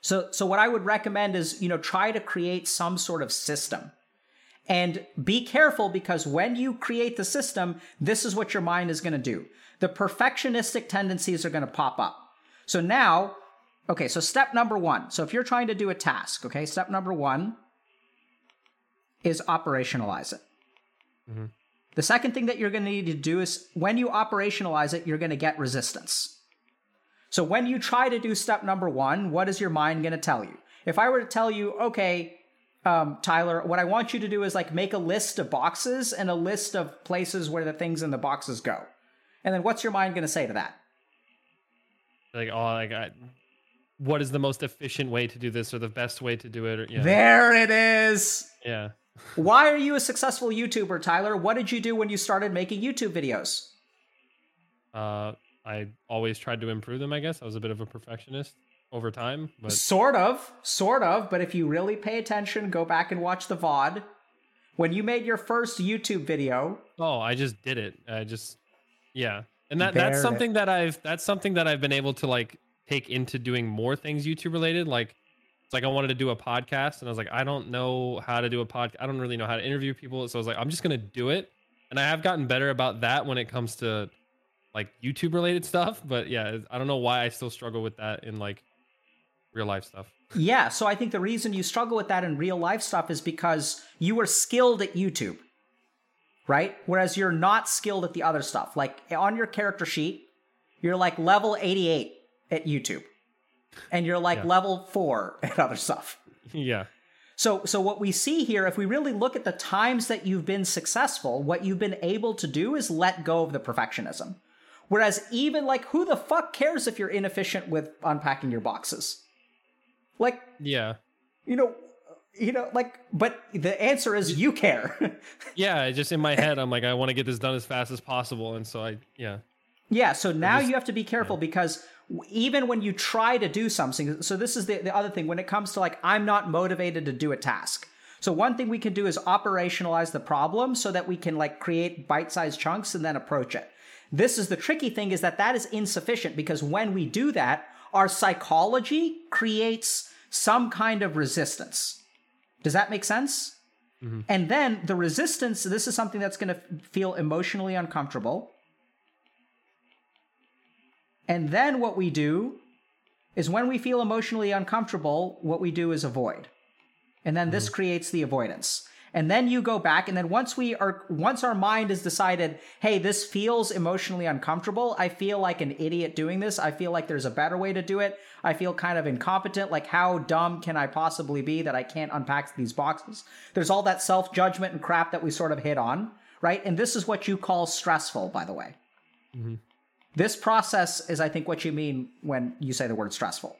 So so what I would recommend is, you know, try to create some sort of system. And be careful because when you create the system, this is what your mind is going to do. The perfectionistic tendencies are going to pop up. So now, okay, so step number one. So if you're trying to do a task, okay, step number one is operationalize it. Mhm. The second thing that you're going to need to do is when you operationalize it, you're going to get resistance. So when you try to do step number one, what is your mind going to tell you? If I were to tell you, okay, um, Tyler, what I want you to do is like make a list of boxes and a list of places where the things in the boxes go. And then what's your mind going to say to that? Like, oh, like, I, what is the most efficient way to do this, or the best way to do it? Or, yeah. There it is. Yeah. Why are you a successful YouTuber, Tyler? What did you do when you started making YouTube videos? Uh, I always tried to improve them. I guess I was a bit of a perfectionist over time, but Sort of, sort of, but if you really pay attention, go back and watch the VOD. When you made your first YouTube video, oh, I just did it. I just, yeah, and that that's it- something that I've that's something that I've been able to like take into doing more things YouTube related. Like, it's like I wanted to do a podcast, and I was like, I don't know how to do a podcast. I don't really know how to interview people, so I was like, I'm just gonna do it. And I have gotten better about that when it comes to like YouTube related stuff. But yeah, I don't know why I still struggle with that in like real life stuff. yeah, so I think the reason you struggle with that in real life stuff is because you were skilled at YouTube, right? Whereas you're not skilled at the other stuff. Like on your character sheet, you're like level 88 at YouTube, and you're like Yeah. level 4 at other stuff. yeah. So, so what we see here, if we really look at the times that you've been successful, what you've been able to do is let go of the perfectionism. Whereas even like, who the fuck cares if you're inefficient with unpacking your boxes? Like, Yeah. you know, you know, like, but the answer is you care. Yeah, just in my head, I'm like, I want to get this done as fast as possible, and so I, yeah, Yeah, so now just- you have to be careful because even when you try to do something, so this is the, the other thing when it comes to like, I'm not motivated to do a task. So one thing we can do is operationalize the problem so that we can like create bite-sized chunks and then approach it. This is the tricky thing is that that is insufficient because when we do that, our psychology creates some kind of resistance. Does that make sense? Mm-hmm. And then the resistance, this is something that's going to feel emotionally uncomfortable. And then what we do is when we feel emotionally uncomfortable, what we do is avoid. And then this hmm. creates the avoidance. And then you go back and then once we are once our mind has decided, "Hey, this feels emotionally uncomfortable. I feel like an idiot doing this. I feel like there's a better way to do it. I feel kind of incompetent. Like how dumb can I possibly be that I can't unpack these boxes?" There's all that self-judgment and crap that we sort of hit on, right? And this is what you call stressful, by the way. Mm-hmm. This process is, I think, what you mean when you say the word stressful.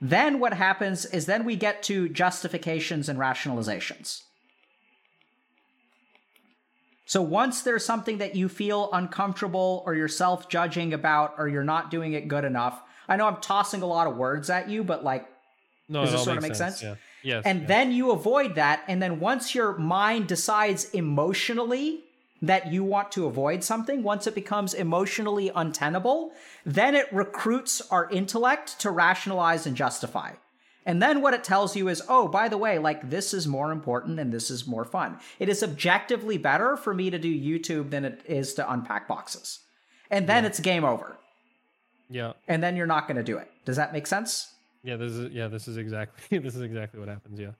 Then what happens is then we get to justifications and rationalizations. So once there's something that you feel uncomfortable or you're self judging about or you're not doing it good enough, I know I'm tossing a lot of words at you, but like, no, Does this sort of make sense? Yeah. Yes. and yeah. then you avoid that. And then once your mind decides emotionally that you want to avoid something, once it becomes emotionally untenable, then it recruits our intellect to rationalize and justify. And then what it tells you is, oh, by the way, like this is more important and this is more fun. It is objectively better for me to do YouTube than it is to unpack boxes. and then Yeah. it's game over. Yeah. And then you're not going to do it. Does that make sense? Yeah, this is yeah, this is exactly this is exactly what happens, yeah.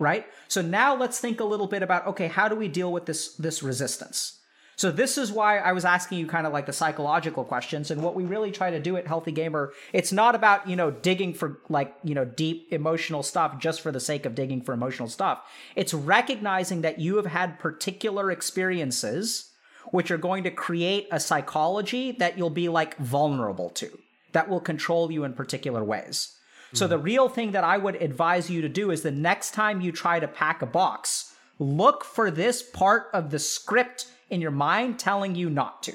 Right? So now let's think a little bit about okay how do we deal with this this resistance? So this is why i was asking you kind of like the psychological questions and what we really try to do at healthy gamer it's not about you know digging for like you know deep emotional stuff just for the sake of digging for emotional stuff. It's recognizing that you have had particular experiences which are going to create a psychology that you'll be like vulnerable to that will control you in particular ways so the mm. real thing that I would advise you to do is the next time you try to pack a box, look for this part of the script in your mind telling you not to.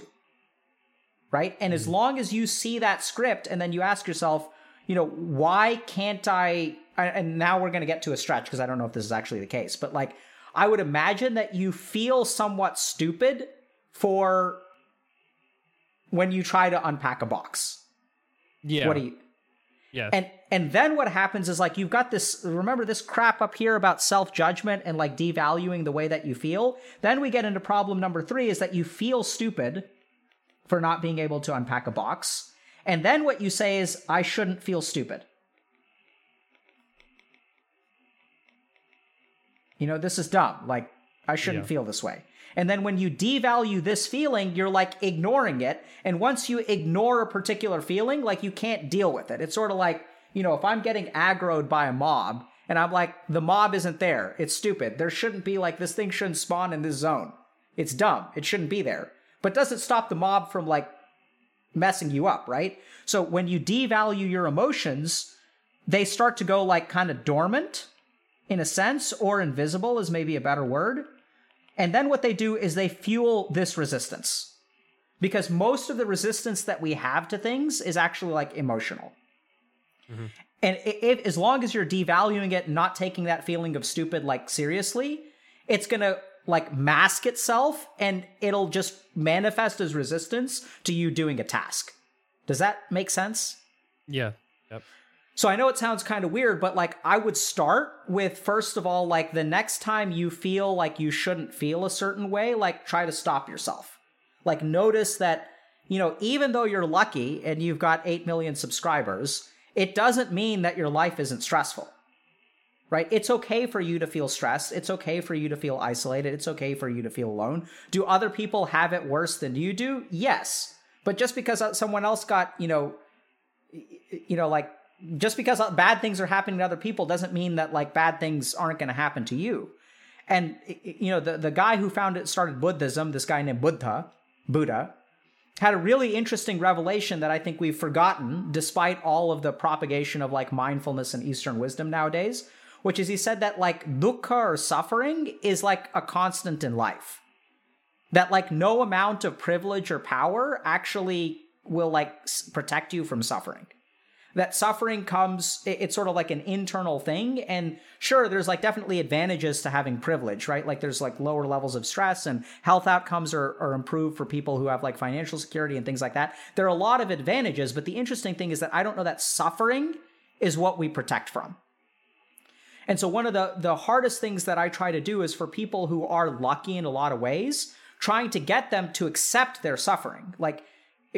Right? And as mm. long as you see that script and then you ask yourself, you know, why can't I and now we're going to get to a stretch because I don't know if this is actually the case, but like I would imagine that you feel somewhat stupid for when you try to unpack a box. Yeah. What do you yes. and and then what happens is like you've got this remember this crap up here about self-judgment and like devaluing the way that you feel? Then we get into problem number three is that you feel stupid for not being able to unpack a box. And then what you say is i shouldn't feel stupid. You know this is dumb. Like i shouldn't Yeah. feel this way and then when you devalue this feeling, you're like ignoring it. And once you ignore a particular feeling, like you can't deal with it. It's sort of like, you know, if I'm getting aggroed by a mob and I'm like, the mob isn't there, it's stupid. There shouldn't be like, this thing shouldn't spawn in this zone. It's dumb. It shouldn't be there. But does it stop the mob from like messing you up, right? So when you devalue your emotions, they start to go like kind of dormant in a sense, or invisible is maybe a better word. And then what they do is they fuel this resistance. Because most of the resistance that we have to things is actually like emotional. Mm-hmm. And i- if, as long as you're devaluing it, not taking that feeling of stupid like seriously, it's gonna like mask itself and it'll just manifest as resistance to you doing a task. Does that make sense? yeah. Yep. So I know it sounds kind of weird, but like I would start with first of all, like the next time you feel like you shouldn't feel a certain way, like try to stop yourself. Like notice that, you know, even though you're lucky and you've got 8 million subscribers, it doesn't mean that your life isn't stressful. Right? It's okay for you to feel stressed. It's okay for you to feel isolated. It's okay for you to feel alone. Do other people have it worse than you do? Yes. But just because someone else got, you know, you know, like just because bad things are happening to other people doesn't mean that like bad things aren't going to happen to you. And you know, the the guy who founded started Buddhism, this guy named Buddha, Buddha, had a really interesting revelation that I think we've forgotten despite all of the propagation of like mindfulness and eastern wisdom nowadays, which is he said that like dukkha or suffering is like a constant in life. That like no amount of privilege or power actually will like protect you from suffering that suffering comes it's sort of like an internal thing. And sure there's like definitely advantages to having privilege right? Like there's like lower levels of stress and health outcomes are, are improved for people who have like financial security and things like that. There are a lot of advantages but the interesting thing is that i don't know that suffering is what we protect from. And so one of the the hardest things that I try to do is for people who are lucky in a lot of ways, trying to get them to accept their suffering. Like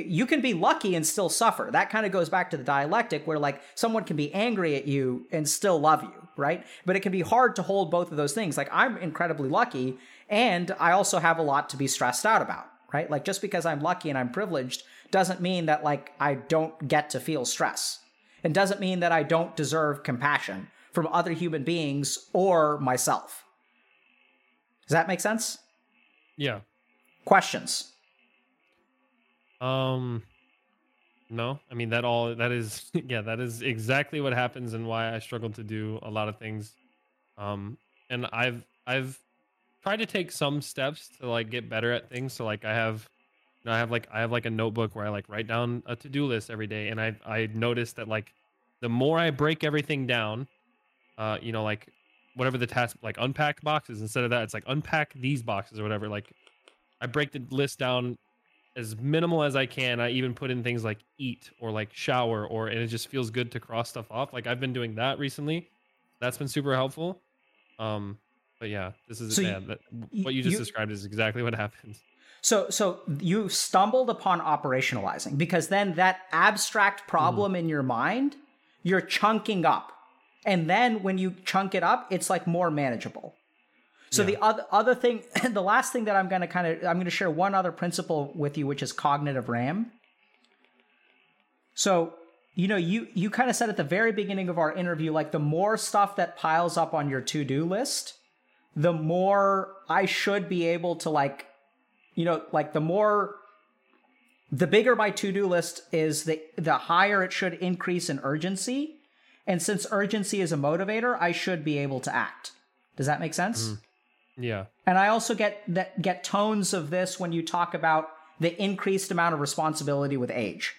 you can be lucky and still suffer. That kind of goes back to the dialectic where like someone can be angry at you and still love you, right? But it can be hard to hold both of those things. Like I'm incredibly lucky and I also have a lot to be stressed out about, right? Like just because I'm lucky and I'm privileged doesn't mean that like I don't get to feel stress. and doesn't mean that I don't deserve compassion from other human beings or myself. Does that make sense? Yeah. Questions? Um no. I mean that all that is yeah, that is exactly what happens and why I struggle to do a lot of things. Um and I've I've tried to take some steps to like get better at things. So like I have you know, I have like I have like a notebook where I like write down a to-do list every day and I I noticed that like the more I break everything down, uh you know like whatever the task like unpack boxes instead of that it's like unpack these boxes or whatever like I break the list down as minimal as I can. I even put in things like eat or like shower or and it just feels good to cross stuff off. Like I've been doing that recently. That's been super helpful. Um but yeah, this is So yeah, that, what you just you- described is exactly what happens. So so you stumbled upon operationalizing because then that abstract problem in your mind, you're chunking up. And then when you chunk it up, it's like more manageable. So the other other thing, the last thing that I'm going to kind of I'm going to share one other principle with you, which is cognitive RAM. So you know, you you kind of said at the very beginning of our interview, like the more stuff that piles up on your to do list, the more I should be able to like, you know, like the more. The bigger my to-do list is, the the higher it should increase in urgency, and since urgency is a motivator, I should be able to act. Does that make sense? Mm-hmm. Yeah. And I also get that get tones of this when you talk about the increased amount of responsibility with age,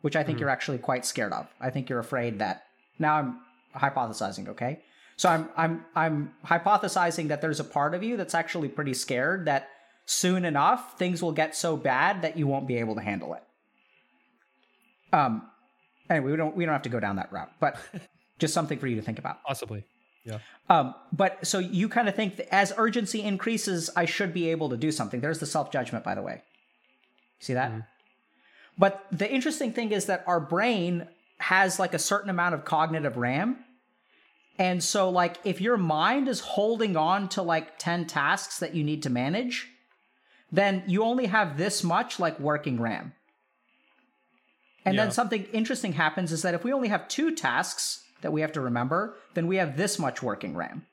which I think you're actually quite scared of. I think you're afraid that now I'm hypothesizing, okay? So I'm I'm I'm hypothesizing that there's a part of you that's actually pretty scared that soon enough things will get so bad that you won't be able to handle it. Um anyway, we don't we don't have to go down that route, but just something for you to think about. Possibly. Yeah. Um, but so you kind of think that as urgency increases, I should be able to do something. There's the self judgment, by the way. See that? But the interesting thing is that our brain has like a certain amount of cognitive RAM. And so, like, if your mind is holding on to like 10 tasks that you need to manage, then you only have this much like working RAM. And Yeah. then something interesting happens is that if we only have two tasks that we have to remember, then we have this much working RAM.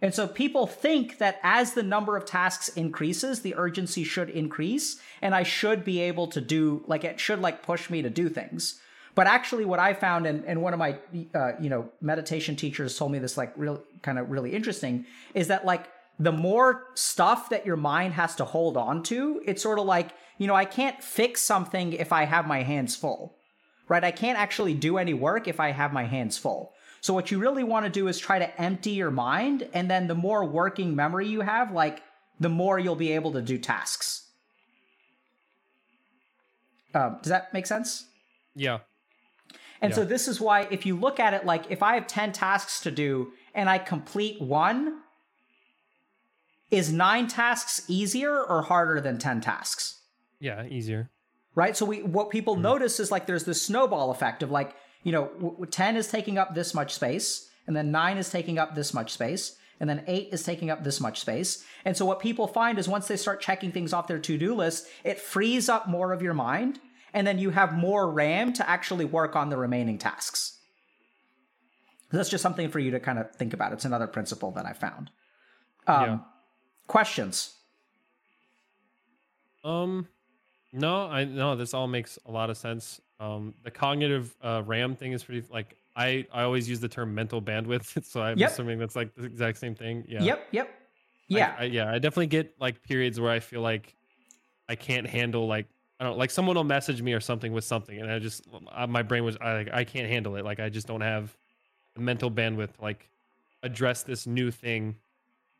And so people think that as the number of tasks increases, the urgency should increase, and I should be able to do like it should like push me to do things. But actually, what I found, and, and one of my uh, you know meditation teachers told me this like real kind of really interesting, is that like the more stuff that your mind has to hold on to, it's sort of like you know I can't fix something if I have my hands full right? I can't actually do any work if I have my hands full. So what you really want to do is try to empty your mind, and then the more working memory you have, like the more you'll be able to do tasks. Um, does that make sense? Yeah. And so this is why if you look at it like if I have 10 tasks to do and I complete one, is nine tasks easier or harder than 10 tasks? Yeah. Easier. Right? So we what people notice is like there's this snowball effect of like you know w- ten is taking up this much space, and then nine is taking up this much space, and then eight is taking up this much space. And so what people find is once they start checking things off their to do list, it frees up more of your mind, and then you have more RAM to actually work on the remaining tasks. That's just something for you to kind of think about. It's another principle that I found. Um, Yeah. Questions? Um, no, I no. This all makes a lot of sense. Um, the cognitive uh, RAM thing is pretty like I I always use the term mental bandwidth, so I'm Yep. assuming that's like the exact same thing. Yeah. Yep. Yep. Yeah. I, yeah. I definitely get like periods where I feel like I can't handle like I don't like someone will message me or something with something, and I just uh, my brain was I like I can't handle it. Like I just don't have the mental bandwidth to like address this new thing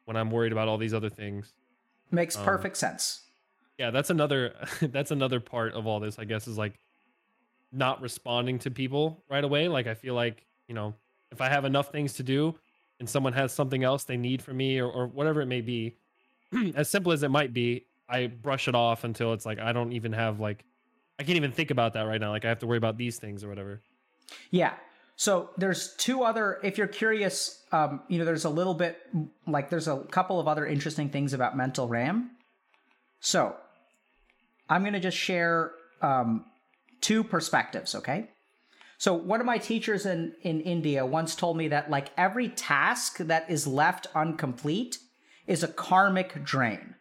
when I'm worried about all these other things. Makes um, perfect sense. Yeah that's another that's another part of all this i guess is like not responding to people right away like i feel like you know if i have enough things to do and someone has something else they need from me or, or whatever it may be as simple as it might be i brush it off until it's like i don't even have like i can't even think about that right now like i have to worry about these things or whatever Yeah. So there's two other. If you're curious, um, you know, there's a little bit like there's a couple of other interesting things about mental RAM. So I'm going to just share um, two perspectives. Okay. So one of my teachers in in India once told me that like every task that is left incomplete is a karmic drain.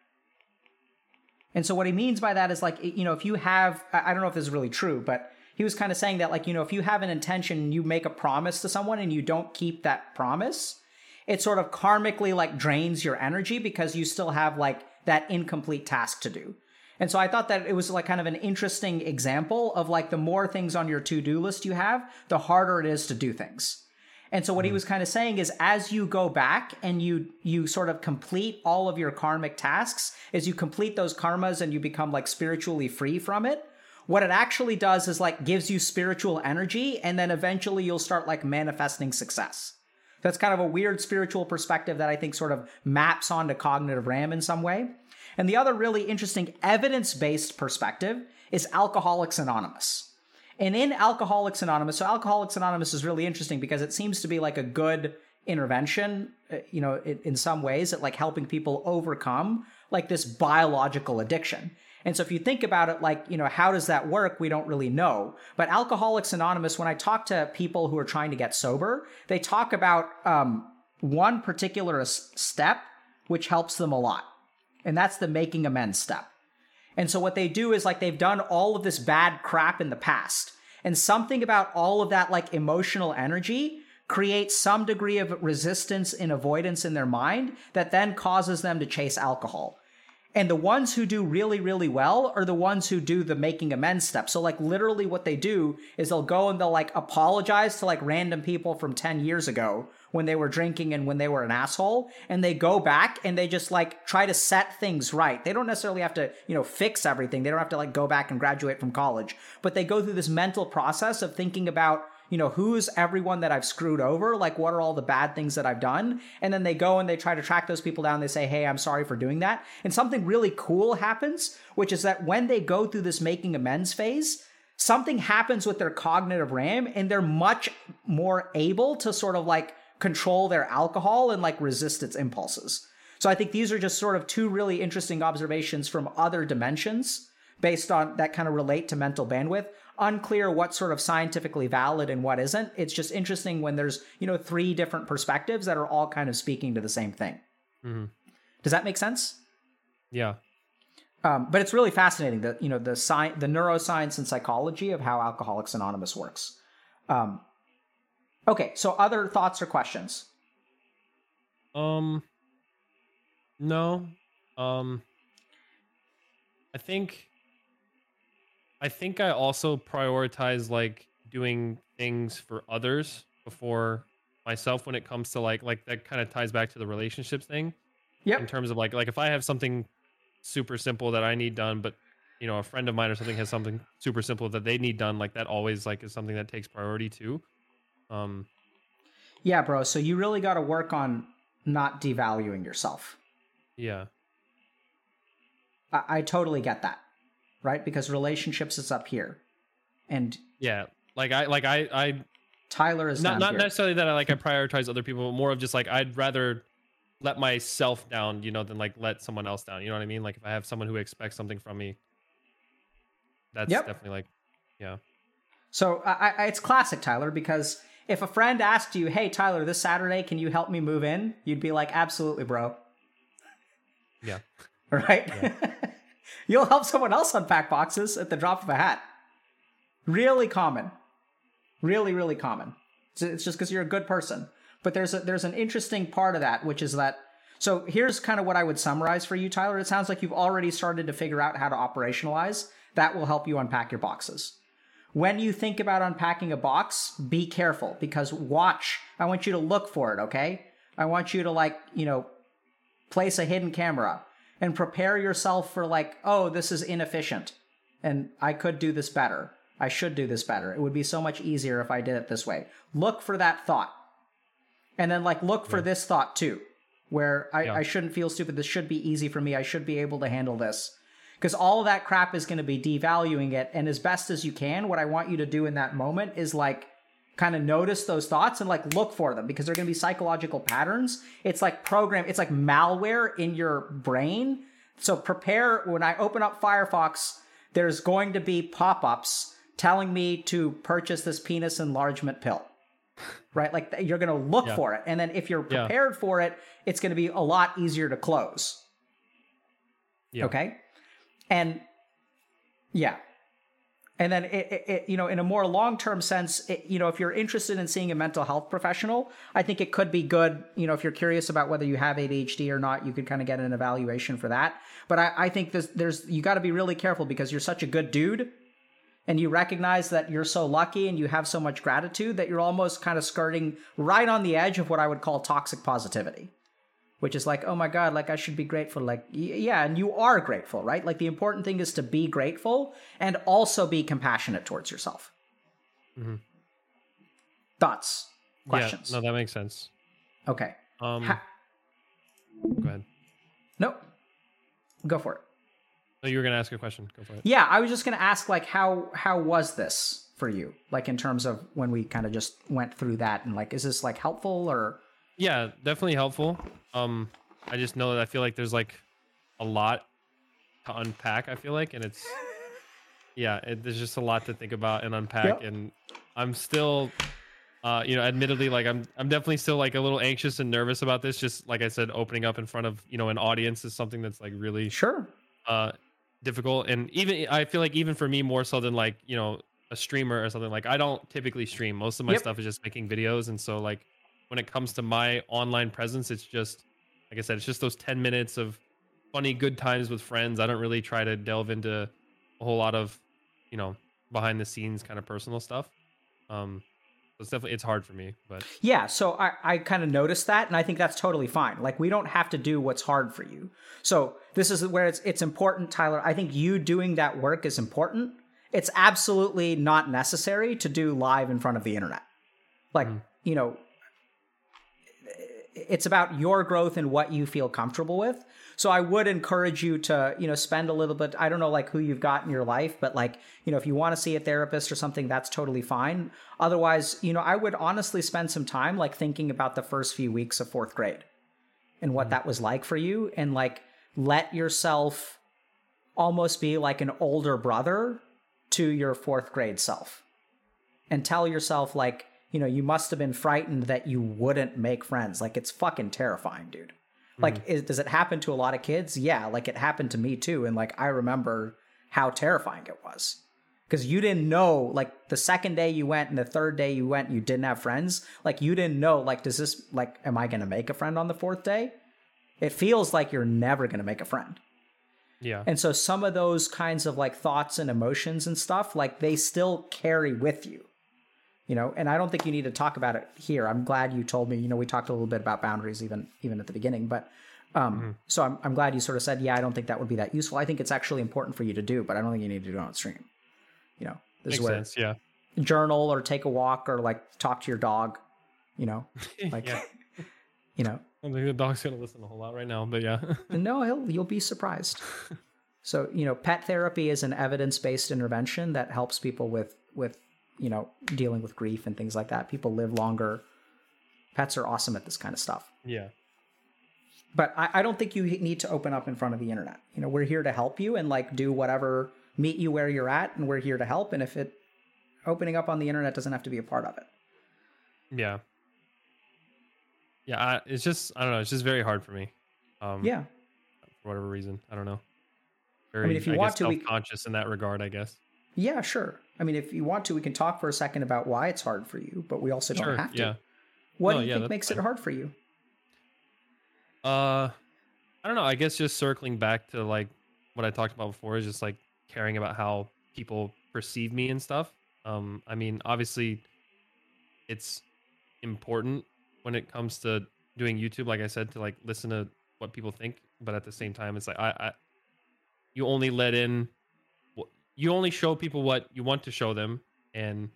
And so what he means by that is like you know if you have I don't know if this is really true, but he was kind of saying that like you know if you have an intention you make a promise to someone and you don't keep that promise, it sort of karmically like drains your energy because you still have like that incomplete task to do. And so I thought that it was like kind of an interesting example of like the more things on your to-do list you have, the harder it is to do things. And so what he mm-hmm. was kind of saying is as you go back and you you sort of complete all of your karmic tasks, as you complete those karmas and you become like spiritually free from it, what it actually does is like gives you spiritual energy and then eventually you'll start like manifesting success. That's kind of a weird spiritual perspective that I think sort of maps onto cognitive RAM in some way. And the other really interesting evidence based perspective is Alcoholics Anonymous. And in Alcoholics Anonymous, so Alcoholics Anonymous is really interesting because it seems to be like a good intervention, uh, you know, in, in some ways at like helping people overcome like this biological addiction. And so if you think about it, like, you know, how does that work? We don't really know. But Alcoholics Anonymous, when I talk to people who are trying to get sober, they talk about um, one particular step which helps them a lot. And that's the making amends step. And so what they do is like they've done all of this bad crap in the past. And something about all of that like emotional energy creates some degree of resistance and avoidance in their mind that then causes them to chase alcohol. And the ones who do really, really well are the ones who do the making amends step. So, like, literally, what they do is they'll go and they'll like apologize to like random people from 10 years ago when they were drinking and when they were an asshole. And they go back and they just like try to set things right. They don't necessarily have to, you know, fix everything. They don't have to like go back and graduate from college, but they go through this mental process of thinking about you know, who's everyone that I've screwed over? Like, what are all the bad things that I've done? And then they go and they try to track those people down. They say, hey, I'm sorry for doing that. And something really cool happens, which is that when they go through this making amends phase, something happens with their cognitive RAM and they're much more able to sort of like control their alcohol and like resist its impulses. So I think these are just sort of two really interesting observations from other dimensions based on that kind of relate to mental bandwidth unclear what's sort of scientifically valid and what isn't. It's just interesting when there's, you know, three different perspectives that are all kind of speaking to the same thing. Mm-hmm. Does that make sense? Yeah. Um, but it's really fascinating that you know the sci- the neuroscience and psychology of how Alcoholics Anonymous works. Um, okay, so other thoughts or questions? Um, no. Um, I think I think I also prioritize like doing things for others before myself when it comes to like like that kind of ties back to the relationships thing. Yeah. In terms of like like if I have something super simple that I need done, but you know a friend of mine or something has something super simple that they need done, like that always like is something that takes priority too. Um. Yeah, bro. So you really got to work on not devaluing yourself. Yeah. I, I totally get that right? Because relationships is up here, and yeah, like I like I I Tyler is not not necessarily that I like I prioritize other people, but more of just like I'd rather let myself down, you know, than like let someone else down. You know what I mean? Like if I have someone who expects something from me, that's yep. definitely like, yeah. So I, I, it's classic Tyler because if a friend asked you, "Hey Tyler, this Saturday, can you help me move in?" You'd be like, "Absolutely, bro." Yeah. Right. Yeah. You'll help someone else unpack boxes at the drop of a hat. Really common. Really, really common. It's just because you're a good person. But there's a, there's an interesting part of that, which is that. So here's kind of what I would summarize for you, Tyler. It sounds like you've already started to figure out how to operationalize. That will help you unpack your boxes. When you think about unpacking a box, be careful because watch. I want you to look for it, okay? I want you to like, you know, place a hidden camera and prepare yourself for like, oh, this is inefficient and I could do this better. I should do this better. It would be so much easier if I did it this way. Look for that thought. And then like look for yeah. this thought too, where I, yeah. I shouldn't feel stupid. This should be easy for me. I should be able to handle this. Because all of that crap is going to be devaluing it. And as best as you can, what I want you to do in that moment is like kind of notice those thoughts and like look for them because they're going to be psychological patterns. It's like program, it's like malware in your brain. So prepare when I open up Firefox, there's going to be pop ups telling me to purchase this penis enlargement pill. Right? Like you're going to look yeah. for it. And then if you're prepared yeah. for it, it's going to be a lot easier to close. Yeah. Okay. And yeah, and then it, it, it, you know in a more long-term sense it, you know if you're interested in seeing a mental health professional i think it could be good you know if you're curious about whether you have adhd or not you could kind of get an evaluation for that. But i, I think there's, there's you got to be really careful because you're such a good dude and you recognize that you're so lucky and you have so much gratitude that you're almost kind of skirting right on the edge of what i would call toxic positivity which is like, oh my God, like I should be grateful. Like, yeah, and you are grateful, right? Like the important thing is to be grateful and also be compassionate towards yourself. Mm-hmm. Thoughts, questions? Yeah, no, that makes sense. Okay. Um, ha- go ahead. Nope. go for it. No, you were gonna ask a question. Go for it. Yeah, I was just gonna ask like how how was this for you? Like in terms of when we kind of just went through that and like is this like helpful or Yeah, definitely helpful. Um, I just know that I feel like there's like a lot to unpack. I feel like, and it's yeah, it, there's just a lot to think about and unpack. Yep. And I'm still, uh, you know, admittedly, like I'm I'm definitely still like a little anxious and nervous about this. Just like I said, opening up in front of you know an audience is something that's like really sure? uh difficult and even i feel like even for me more so than like you know a streamer or something like i don't typically stream most of my Yep. stuff is just making videos and so like when it comes to my online presence it's just like i said it's just those 10 minutes of funny good times with friends i don't really try to delve into a whole lot of you know behind the scenes kind of personal stuff um so it's definitely it's hard for me but Yeah, so I, I kind of noticed that, and I think that's totally fine. Like we don't have to do what's hard for you. So this is where it's it's important, Tyler. I think you doing that work is important. It's absolutely not necessary to do live in front of the internet. Like Mhm. you know, it's about your growth and what you feel comfortable with. So I would encourage you to, you know, spend a little bit, I don't know like who you've got in your life, but like, you know, if you want to see a therapist or something, that's totally fine. Otherwise, you know, I would honestly spend some time like thinking about the first few weeks of 4th grade and what mm-hmm. that was like for you and like let yourself almost be like an older brother to your 4th grade self. And tell yourself like, you know, you must have been frightened that you wouldn't make friends. Like it's fucking terrifying, dude. Like, hmm. is, does it happen to a lot of kids? Yeah, like it happened to me too. And like, I remember how terrifying it was because you didn't know, like, the second day you went and the third day you went, you didn't have friends. Like, you didn't know, like, does this, like, am I going to make a friend on the fourth day? It feels like you're never going to make a friend. yeah And so some of those kinds of like thoughts and emotions and stuff, like they still carry with you. You know, and I don't think you need to talk about it here. I'm glad you told me, you know, we talked a little bit about boundaries even even at the beginning, but um so I'm I'm glad you sort of said, yeah, I don't think that would be that useful. I think it's actually important for you to do, but I don't think you need to do it on stream. You know, this makes is where sense yeah journal or take a walk or like talk to your dog, you know, like you know, i think the dog's gonna listen a whole lot right now but yeah No, he'll, you'll be surprised. so, you know, pet therapy is an evidence-based intervention that helps people with with, you know, dealing with grief and things like that. People live longer. Pets are awesome at this kind of stuff. yeah But I, I don't think you need to open up in front of the internet. You know, we're here to help you and like do whatever, meet you where you're at, and we're here to help. And if it opening up on the internet doesn't have to be a part of it. Yeah. Yeah, I, it's just I don't know. It's just very hard for me. Um, Yeah. for whatever reason, I don't know. Very, mean, if you want guess, to, we- self-conscious in that regard, I guess. Yeah, sure. I mean, if you want to, we can talk for a second about why it's hard for you, but we also don't have to. Yeah. What No, do you yeah, think makes fine. it hard for you? Uh, I don't know. I guess just circling back to like what I talked about before is just like caring about how people perceive me and stuff. Um, I mean, obviously, it's important when it comes to doing YouTube. Like I said, to like listen to what people think, but at the same time, it's like I, I you only let in, you only show people what you want to show them, and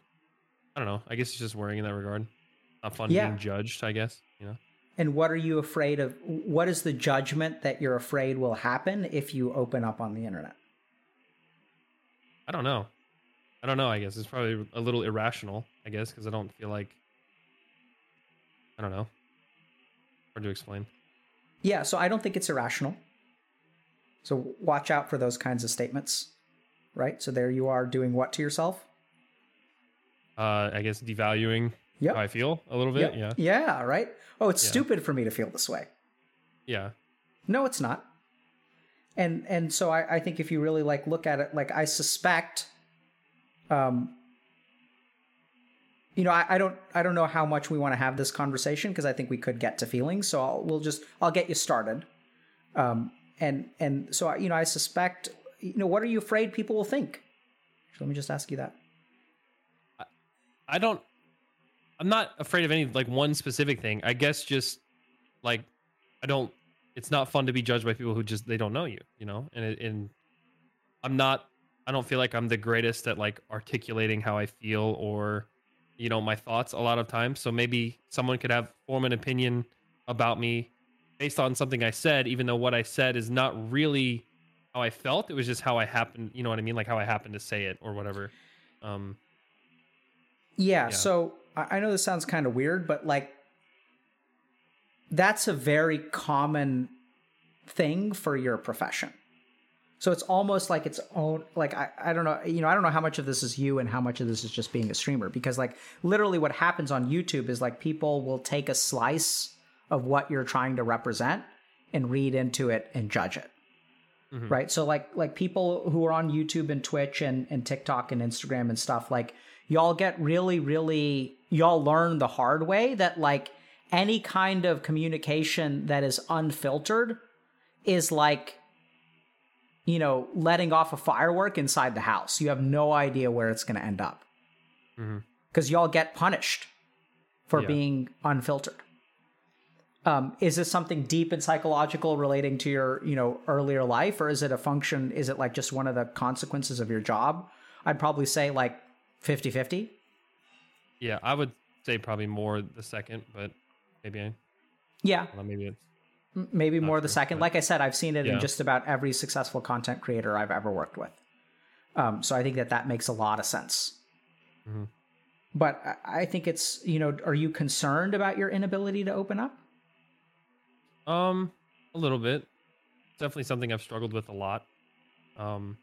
I don't know. I guess it's just worrying in that regard. Not fun Yeah. being judged. I guess you know. And what are you afraid of? What is the judgment that you're afraid will happen if you open up on the internet? I don't know. I don't know. I guess it's probably a little irrational. I guess because I don't feel like. I don't know. Hard to explain. Yeah, so I don't think it's irrational. So watch out for those kinds of statements, right? So there you are doing what to yourself? Uh, I guess devaluing Yep. how I feel a little bit. Yeah. Yeah, right? Oh, it's Yeah. stupid for me to feel this way. Yeah. No, it's not. And and so I, I think if you really like look at it, like I suspect um you know, I, I don't I don't know how much we want to have this conversation because I think we could get to feelings. So I'll we'll just I'll get you started. Um and and so I, you know, I suspect you know, what are you afraid people will think? So let me just ask you that. I don't. I'm not afraid of any like one specific thing. I guess just like I don't. It's not fun to be judged by people who just they don't know you. You know, and it, and I'm not. I don't feel like I'm the greatest at like articulating how I feel or you know my thoughts a lot of times. So maybe someone could have form an opinion about me based on something I said, even though what I said is not really how I felt. It was just how I happened. You know what I mean? Like how I happened to say it or whatever. Um, yeah, Yeah. So I I know this sounds kind of weird, but like that's a very common thing for your profession. So it's almost like its own like I, I don't know, you know, I don't know how much of this is you and how much of this is just being a streamer because like literally what happens on YouTube is like people will take a slice of what you're trying to represent and read into it and judge it. Mhm. Right? So like like people who are on YouTube and Twitch and, and TikTok and Instagram and stuff, like y'all get really, really y'all learn the hard way that like any kind of communication that is unfiltered is like you know letting off a firework inside the house you have no idea where it's going to end up mm-hmm because y'all get punished for Yeah. being unfiltered um, is this something deep and psychological relating to your you know earlier life or is it a function is it like just one of the consequences of your job i'd probably say like 50-50 yeah, I would say probably more the second, but maybe I, yeah well, maybe it's maybe more the second. Like I said, I've seen it in just about every successful content creator I've ever worked with. Um, so I think that that makes a lot of sense. Mhm. But I think it's you know, are you concerned about your inability to open up? Um a little bit. Definitely something I've struggled with a lot. Um,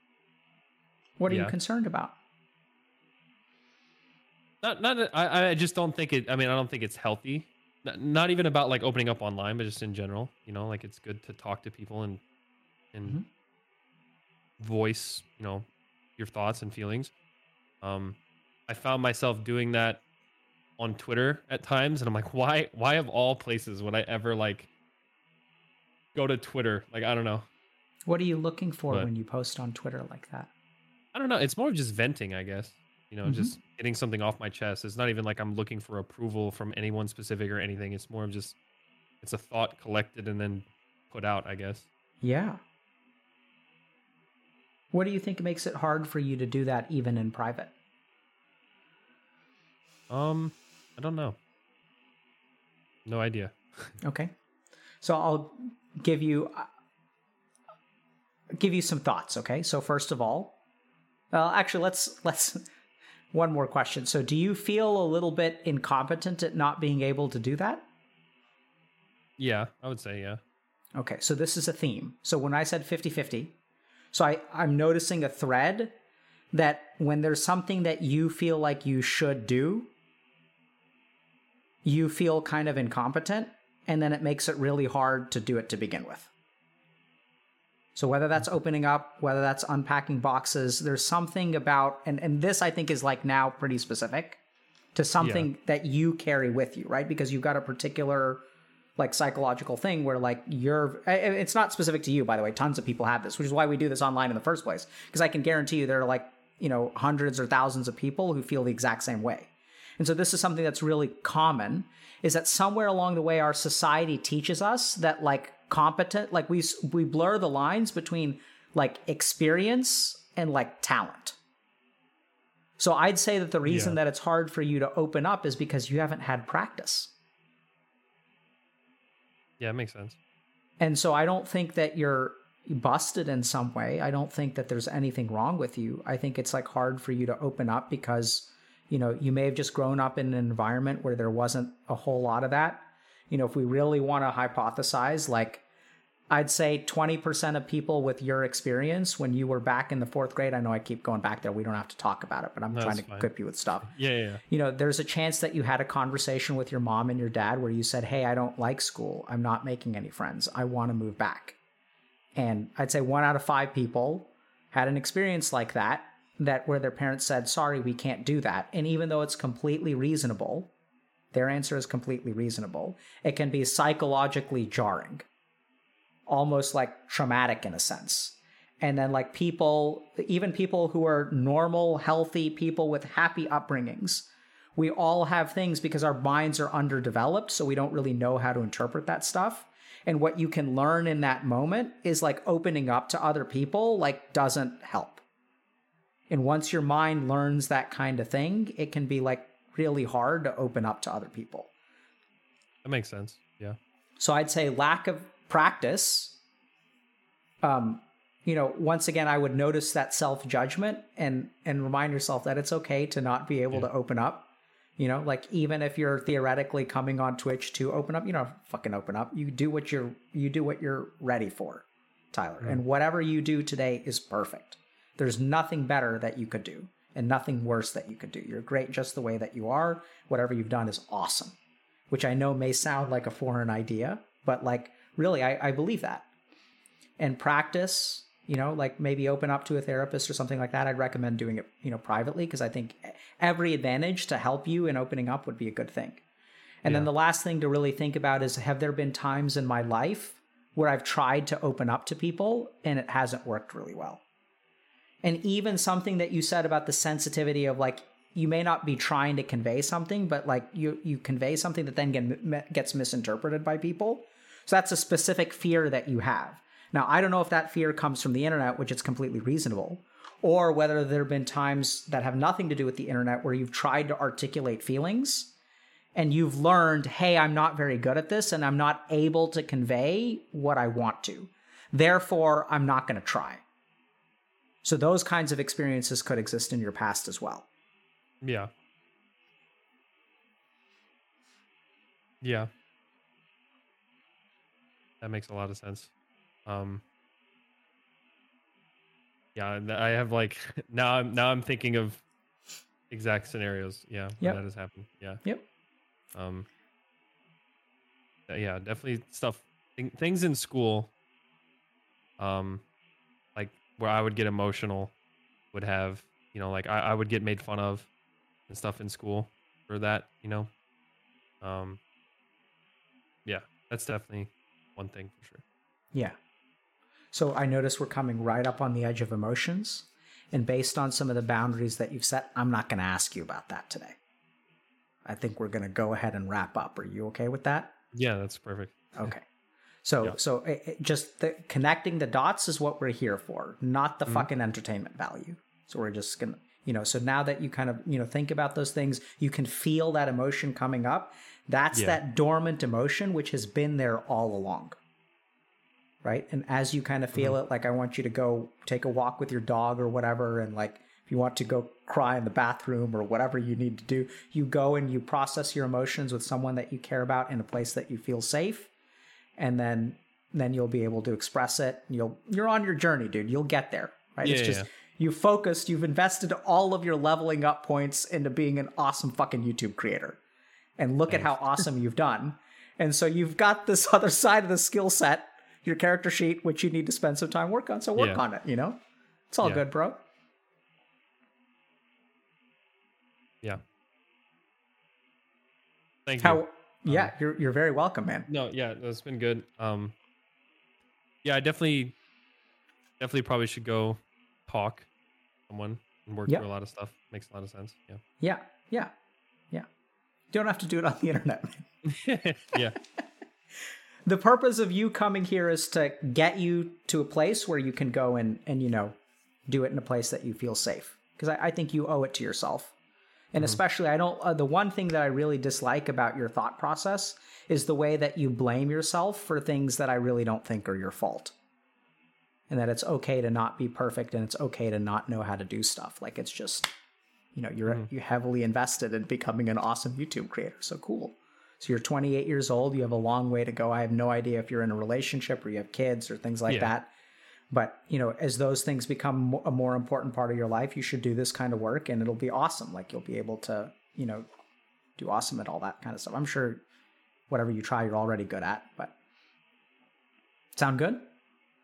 What are you concerned about? not not I I just don't think it. I mean, I don't think it's healthy. Not, not even about like opening up online, but just in general. You know, like it's good to talk to people and and Mhm. voice, you know, your thoughts and feelings. Um, I found myself doing that on Twitter at times, and I'm like, why? Why of all places would I ever like go to Twitter? Like, I don't know. What are you looking for But- when you post on Twitter like that? I don't know. It's more of just venting, I guess. You know, Mhm. just getting something off my chest. It's not even like I'm looking for approval from anyone specific or anything. It's more of just it's a thought collected and then put out, I guess. Yeah. What do you think makes it hard for you to do that even in private? Um, I don't know. No idea. Okay. So I'll give you uh, give you some thoughts, okay? So first of all, well actually let's let's one more question. So do you feel a little bit incompetent at not being able to do that? Yeah, I would say yeah. Okay, so this is a theme. So when I said 50-50, so I I'm noticing a thread that when there's something that you feel like you should do, you feel kind of incompetent, and then it makes it really hard to do it to begin with. So whether that's opening up, whether that's unpacking boxes, there's something about and and this I think is like now pretty specific to something that you carry with you, right? Because you've got a particular like psychological thing where like you're it's not specific to you by the way tons of people have this which is why we do this online in the first place because i can guarantee you there are like you know hundreds or thousands of people who feel the exact same way and so this is something that's really common is that somewhere along the way our society teaches us that like competent like we we blur the lines between like experience and like talent so i'd say that the reason Yeah. that it's hard for you to open up is because you haven't had practice Yeah, it makes sense. And so I don't think that you're busted in some way. I don't think that there's anything wrong with you. I think it's like hard for you to open up because, you know, you may have just grown up in an environment where there wasn't a whole lot of that. You know, if we really want to hypothesize, like I'd say 20% of people with your experience when you were back in the fourth grade, I know I keep going back there. We don't have to talk about it, but I'm No, trying to fine. equip you with stuff Yeah, yeah, yeah. you know, there's a chance that you had a conversation with your mom and your dad where you said, Hey, I don't like school. I'm not making any friends. I want to move back. And I'd say one out of five people had an experience like that, that where their parents said, Sorry, we can't do that. And even though it's completely reasonable, their answer is completely reasonable, it can be psychologically jarring, almost like traumatic in a sense. And then like people even people who are normal healthy people with happy upbringings we all have things because our minds are underdeveloped so we don't really know how to interpret that stuff. And what you can learn in that moment is like opening up to other people like doesn't help and once your mind learns that kind of thing it can be like really hard to open up to other people That makes sense. Yeah. so I'd say lack of practice um, you know, once again, I would notice that self judgment and and remind yourself that it's okay to not be able Yeah. to open up. You know, like even if you're theoretically coming on Twitch to open up, you know, fucking open up. You do what you're you do what you're ready for, Tyler. And whatever you do today is perfect. There's nothing better that you could do and nothing worse that you could do. You're great just the way that you are. Whatever you've done is awesome. Which I know may sound like a foreign idea, but like really I, I believe that. And practice, you know, like maybe open up to a therapist or something like that. I'd recommend doing it, you know, privately because I think every advantage to help you in opening up would be a good thing. And then the last thing to really think about is have there been times in my life where I've tried to open up to people and it hasn't worked really well? And even something that you said about the sensitivity of like you may not be trying to convey something, but like you you convey something that then get, gets misinterpreted by people. So that's a specific fear that you have. Now, I don't know if that fear comes from the internet, which is completely reasonable, or whether there have been times that have nothing to do with the internet where you've tried to articulate feelings and you've learned, hey, I'm not very good at this and I'm not able to convey what I want to. Therefore, I'm not going to try. So, those kinds of experiences could exist in your past as well. Yeah. Yeah. That makes a lot of sense. Um Yeah, I have like now I'm now I'm thinking of exact scenarios. Yeah, Yep. that has happened. Yeah. Yep. Um yeah, definitely stuff thing, things in school um where I would get emotional would have, you know, like I, I would get made fun of and stuff in school for that, you know. Um yeah, that's definitely one thing for sure. Yeah. So I notice we're coming right up on the edge of emotions. And based on some of the boundaries that you've set, I'm not going to ask you about that today. I think we're going to go ahead and wrap up. Are you okay with that? Yeah, that's perfect. Okay. So, Yeah. so it, it- just the, connecting the dots is what we're here for, not the Mm-hmm. fucking entertainment value. So we're just gonna, you know, so now that you kind of, you know, think about those things, you can feel that emotion coming up. That's Yeah. that dormant emotion which has been there all along. Right. And as you kind of feel Mm-hmm. it, like I want you to go take a walk with your dog or whatever, and like if you want to go cry in the bathroom or whatever you need to do, you go and you process your emotions with someone that you care about in a place that you feel safe and then then you'll be able to express it. You'll you're on your journey, dude. You'll get there. Right? it's just yeah. you focused, you've invested all of your leveling up points into being an awesome fucking YouTube creator. And look at how awesome you've done. And so you've got this other side of the skill set, your character sheet, which you need to spend some time work on. So work Yeah. on it, you know? It's all Yeah. good, bro. Yeah. Thank you. Yeah, you're you're very welcome, man. No, yeah, that's been good. Um, yeah, I definitely, definitely probably should go talk someone and work Yeah. through a lot of stuff. Makes a lot of sense. Yeah, yeah, yeah. Yeah. don't have to do it on the internet, yeah, the purpose of you coming here is to get you to a place where you can go and and you know do it in a place that you feel safe because I, I think you owe it to yourself and especially i don't uh, the one thing that i really dislike about your thought process is the way that you blame yourself for things that i really don't think are your fault and that it's okay to not be perfect and it's okay to not know how to do stuff like it's just you know you're you're heavily invested in becoming an awesome youtube creator so cool so you're 28 years old. You have a long way to go. I have no idea if you're in a relationship or you have kids or things like Yeah. that. But you know, as those things become a more important part of your life, you should do this kind of work, and it'll be awesome. Like you'll be able to, you know, do awesome at all that kind of stuff. I'm sure whatever you try, you're already good at. But sound good?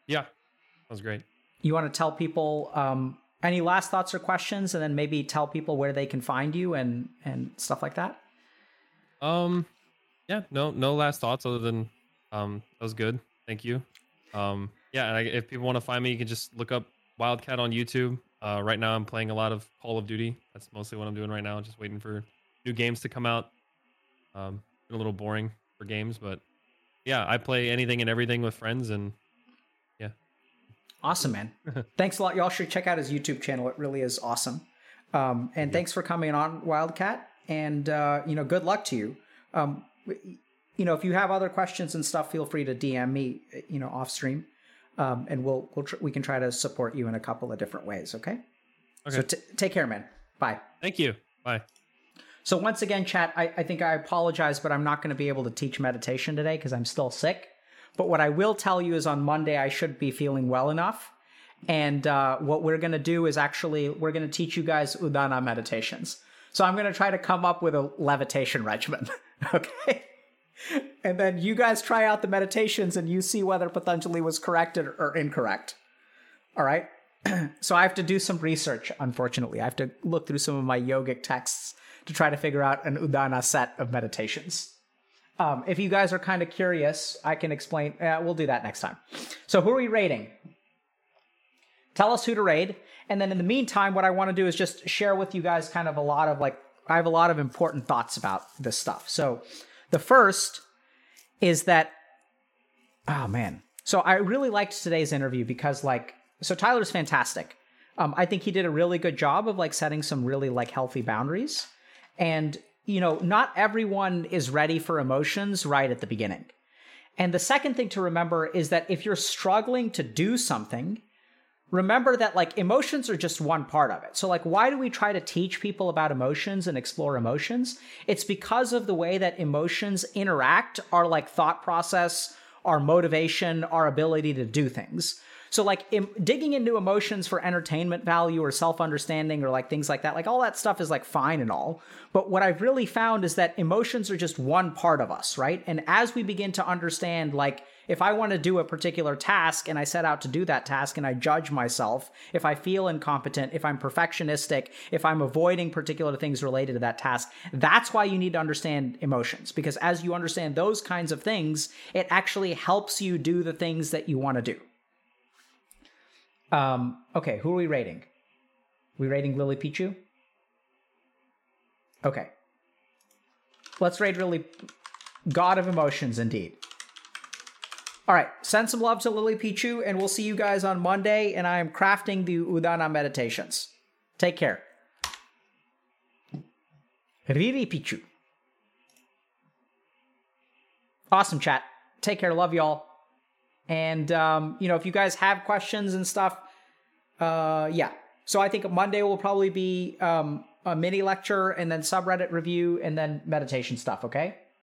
yeah. That was great. You want to tell people um, any last thoughts or questions, and then maybe tell people where they can find you and and stuff like that. Um, yeah, no, no last thoughts other than um, that was good. Thank you. Um, yeah, and I, if people want to find me, you can just look up Wildcat on YouTube. Uh, right now, I'm playing a lot of Call of Duty. That's mostly what I'm doing right now. Just waiting for new games to come out. Um, been a little boring for games, but yeah, I play anything and everything with friends, and yeah. Awesome, man. thanks a lot. Y'all should check out his YouTube channel. It really is awesome. Um, and thanks for coming on, Wildcat. And uh, you know, good luck to you. Um, you know, if you have other questions and stuff, feel free to DM me. You know, off stream. Um, and we'll we'll tr- we can try to support you in a couple of different ways. Okay. Okay. So t- take care, man. Bye. Thank you. Bye. So once again, chat, I, I think I apologize, but I'm not going to be able to teach meditation today because I'm still sick. But what I will tell you is on Monday I should be feeling well enough. And uh, what we're going to do is actually we're going to teach you guys Udana meditations. So I'm going to try to come up with a levitation regimen. okay. And then you guys try out the meditations and you see whether Patanjali was correct or, or incorrect. All right. so I have to do some research, unfortunately. I have to look through some of my yogic texts to try to figure out an Udana set of meditations. Um, if you guys are kind of curious, I can explain. Uh, we'll do that next time. So, who are we raiding? Tell us who to raid. And then in the meantime, what I want to do is just share with you guys kind of a lot of like, I have a lot of important thoughts about this stuff. So, the first is that, oh man. So, I really liked today's interview because, like, so Tyler's fantastic. Um, I think he did a really good job of like setting some really like healthy boundaries. And, you know, not everyone is ready for emotions right at the beginning. And the second thing to remember is that if you're struggling to do something, remember that like emotions are just one part of it. So, like, why do we try to teach people about emotions and explore emotions? It's because of the way that emotions interact, our like thought process, our motivation, our ability to do things. So like Im- digging into emotions for entertainment value or self-understanding or like things like that, like all that stuff is like fine and all. But what I've really found is that emotions are just one part of us, right? And as we begin to understand like if I want to do a particular task and I set out to do that task and I judge myself, if I feel incompetent, if I'm perfectionistic, if I'm avoiding particular things related to that task, that's why you need to understand emotions. Because as you understand those kinds of things, it actually helps you do the things that you want to do. Um, okay, who are we rating? We rating Lily Pichu? Okay. Let's rate Lily God of Emotions indeed. All right, send some love to Lily Pichu, and we'll see you guys on Monday. And I am crafting the Udana meditations. Take care. Riri Pichu. Awesome chat. Take care. Love y'all. And um, you know, if you guys have questions and stuff, uh, yeah. So I think Monday will probably be um, a mini lecture, and then subreddit review, and then meditation stuff. Okay.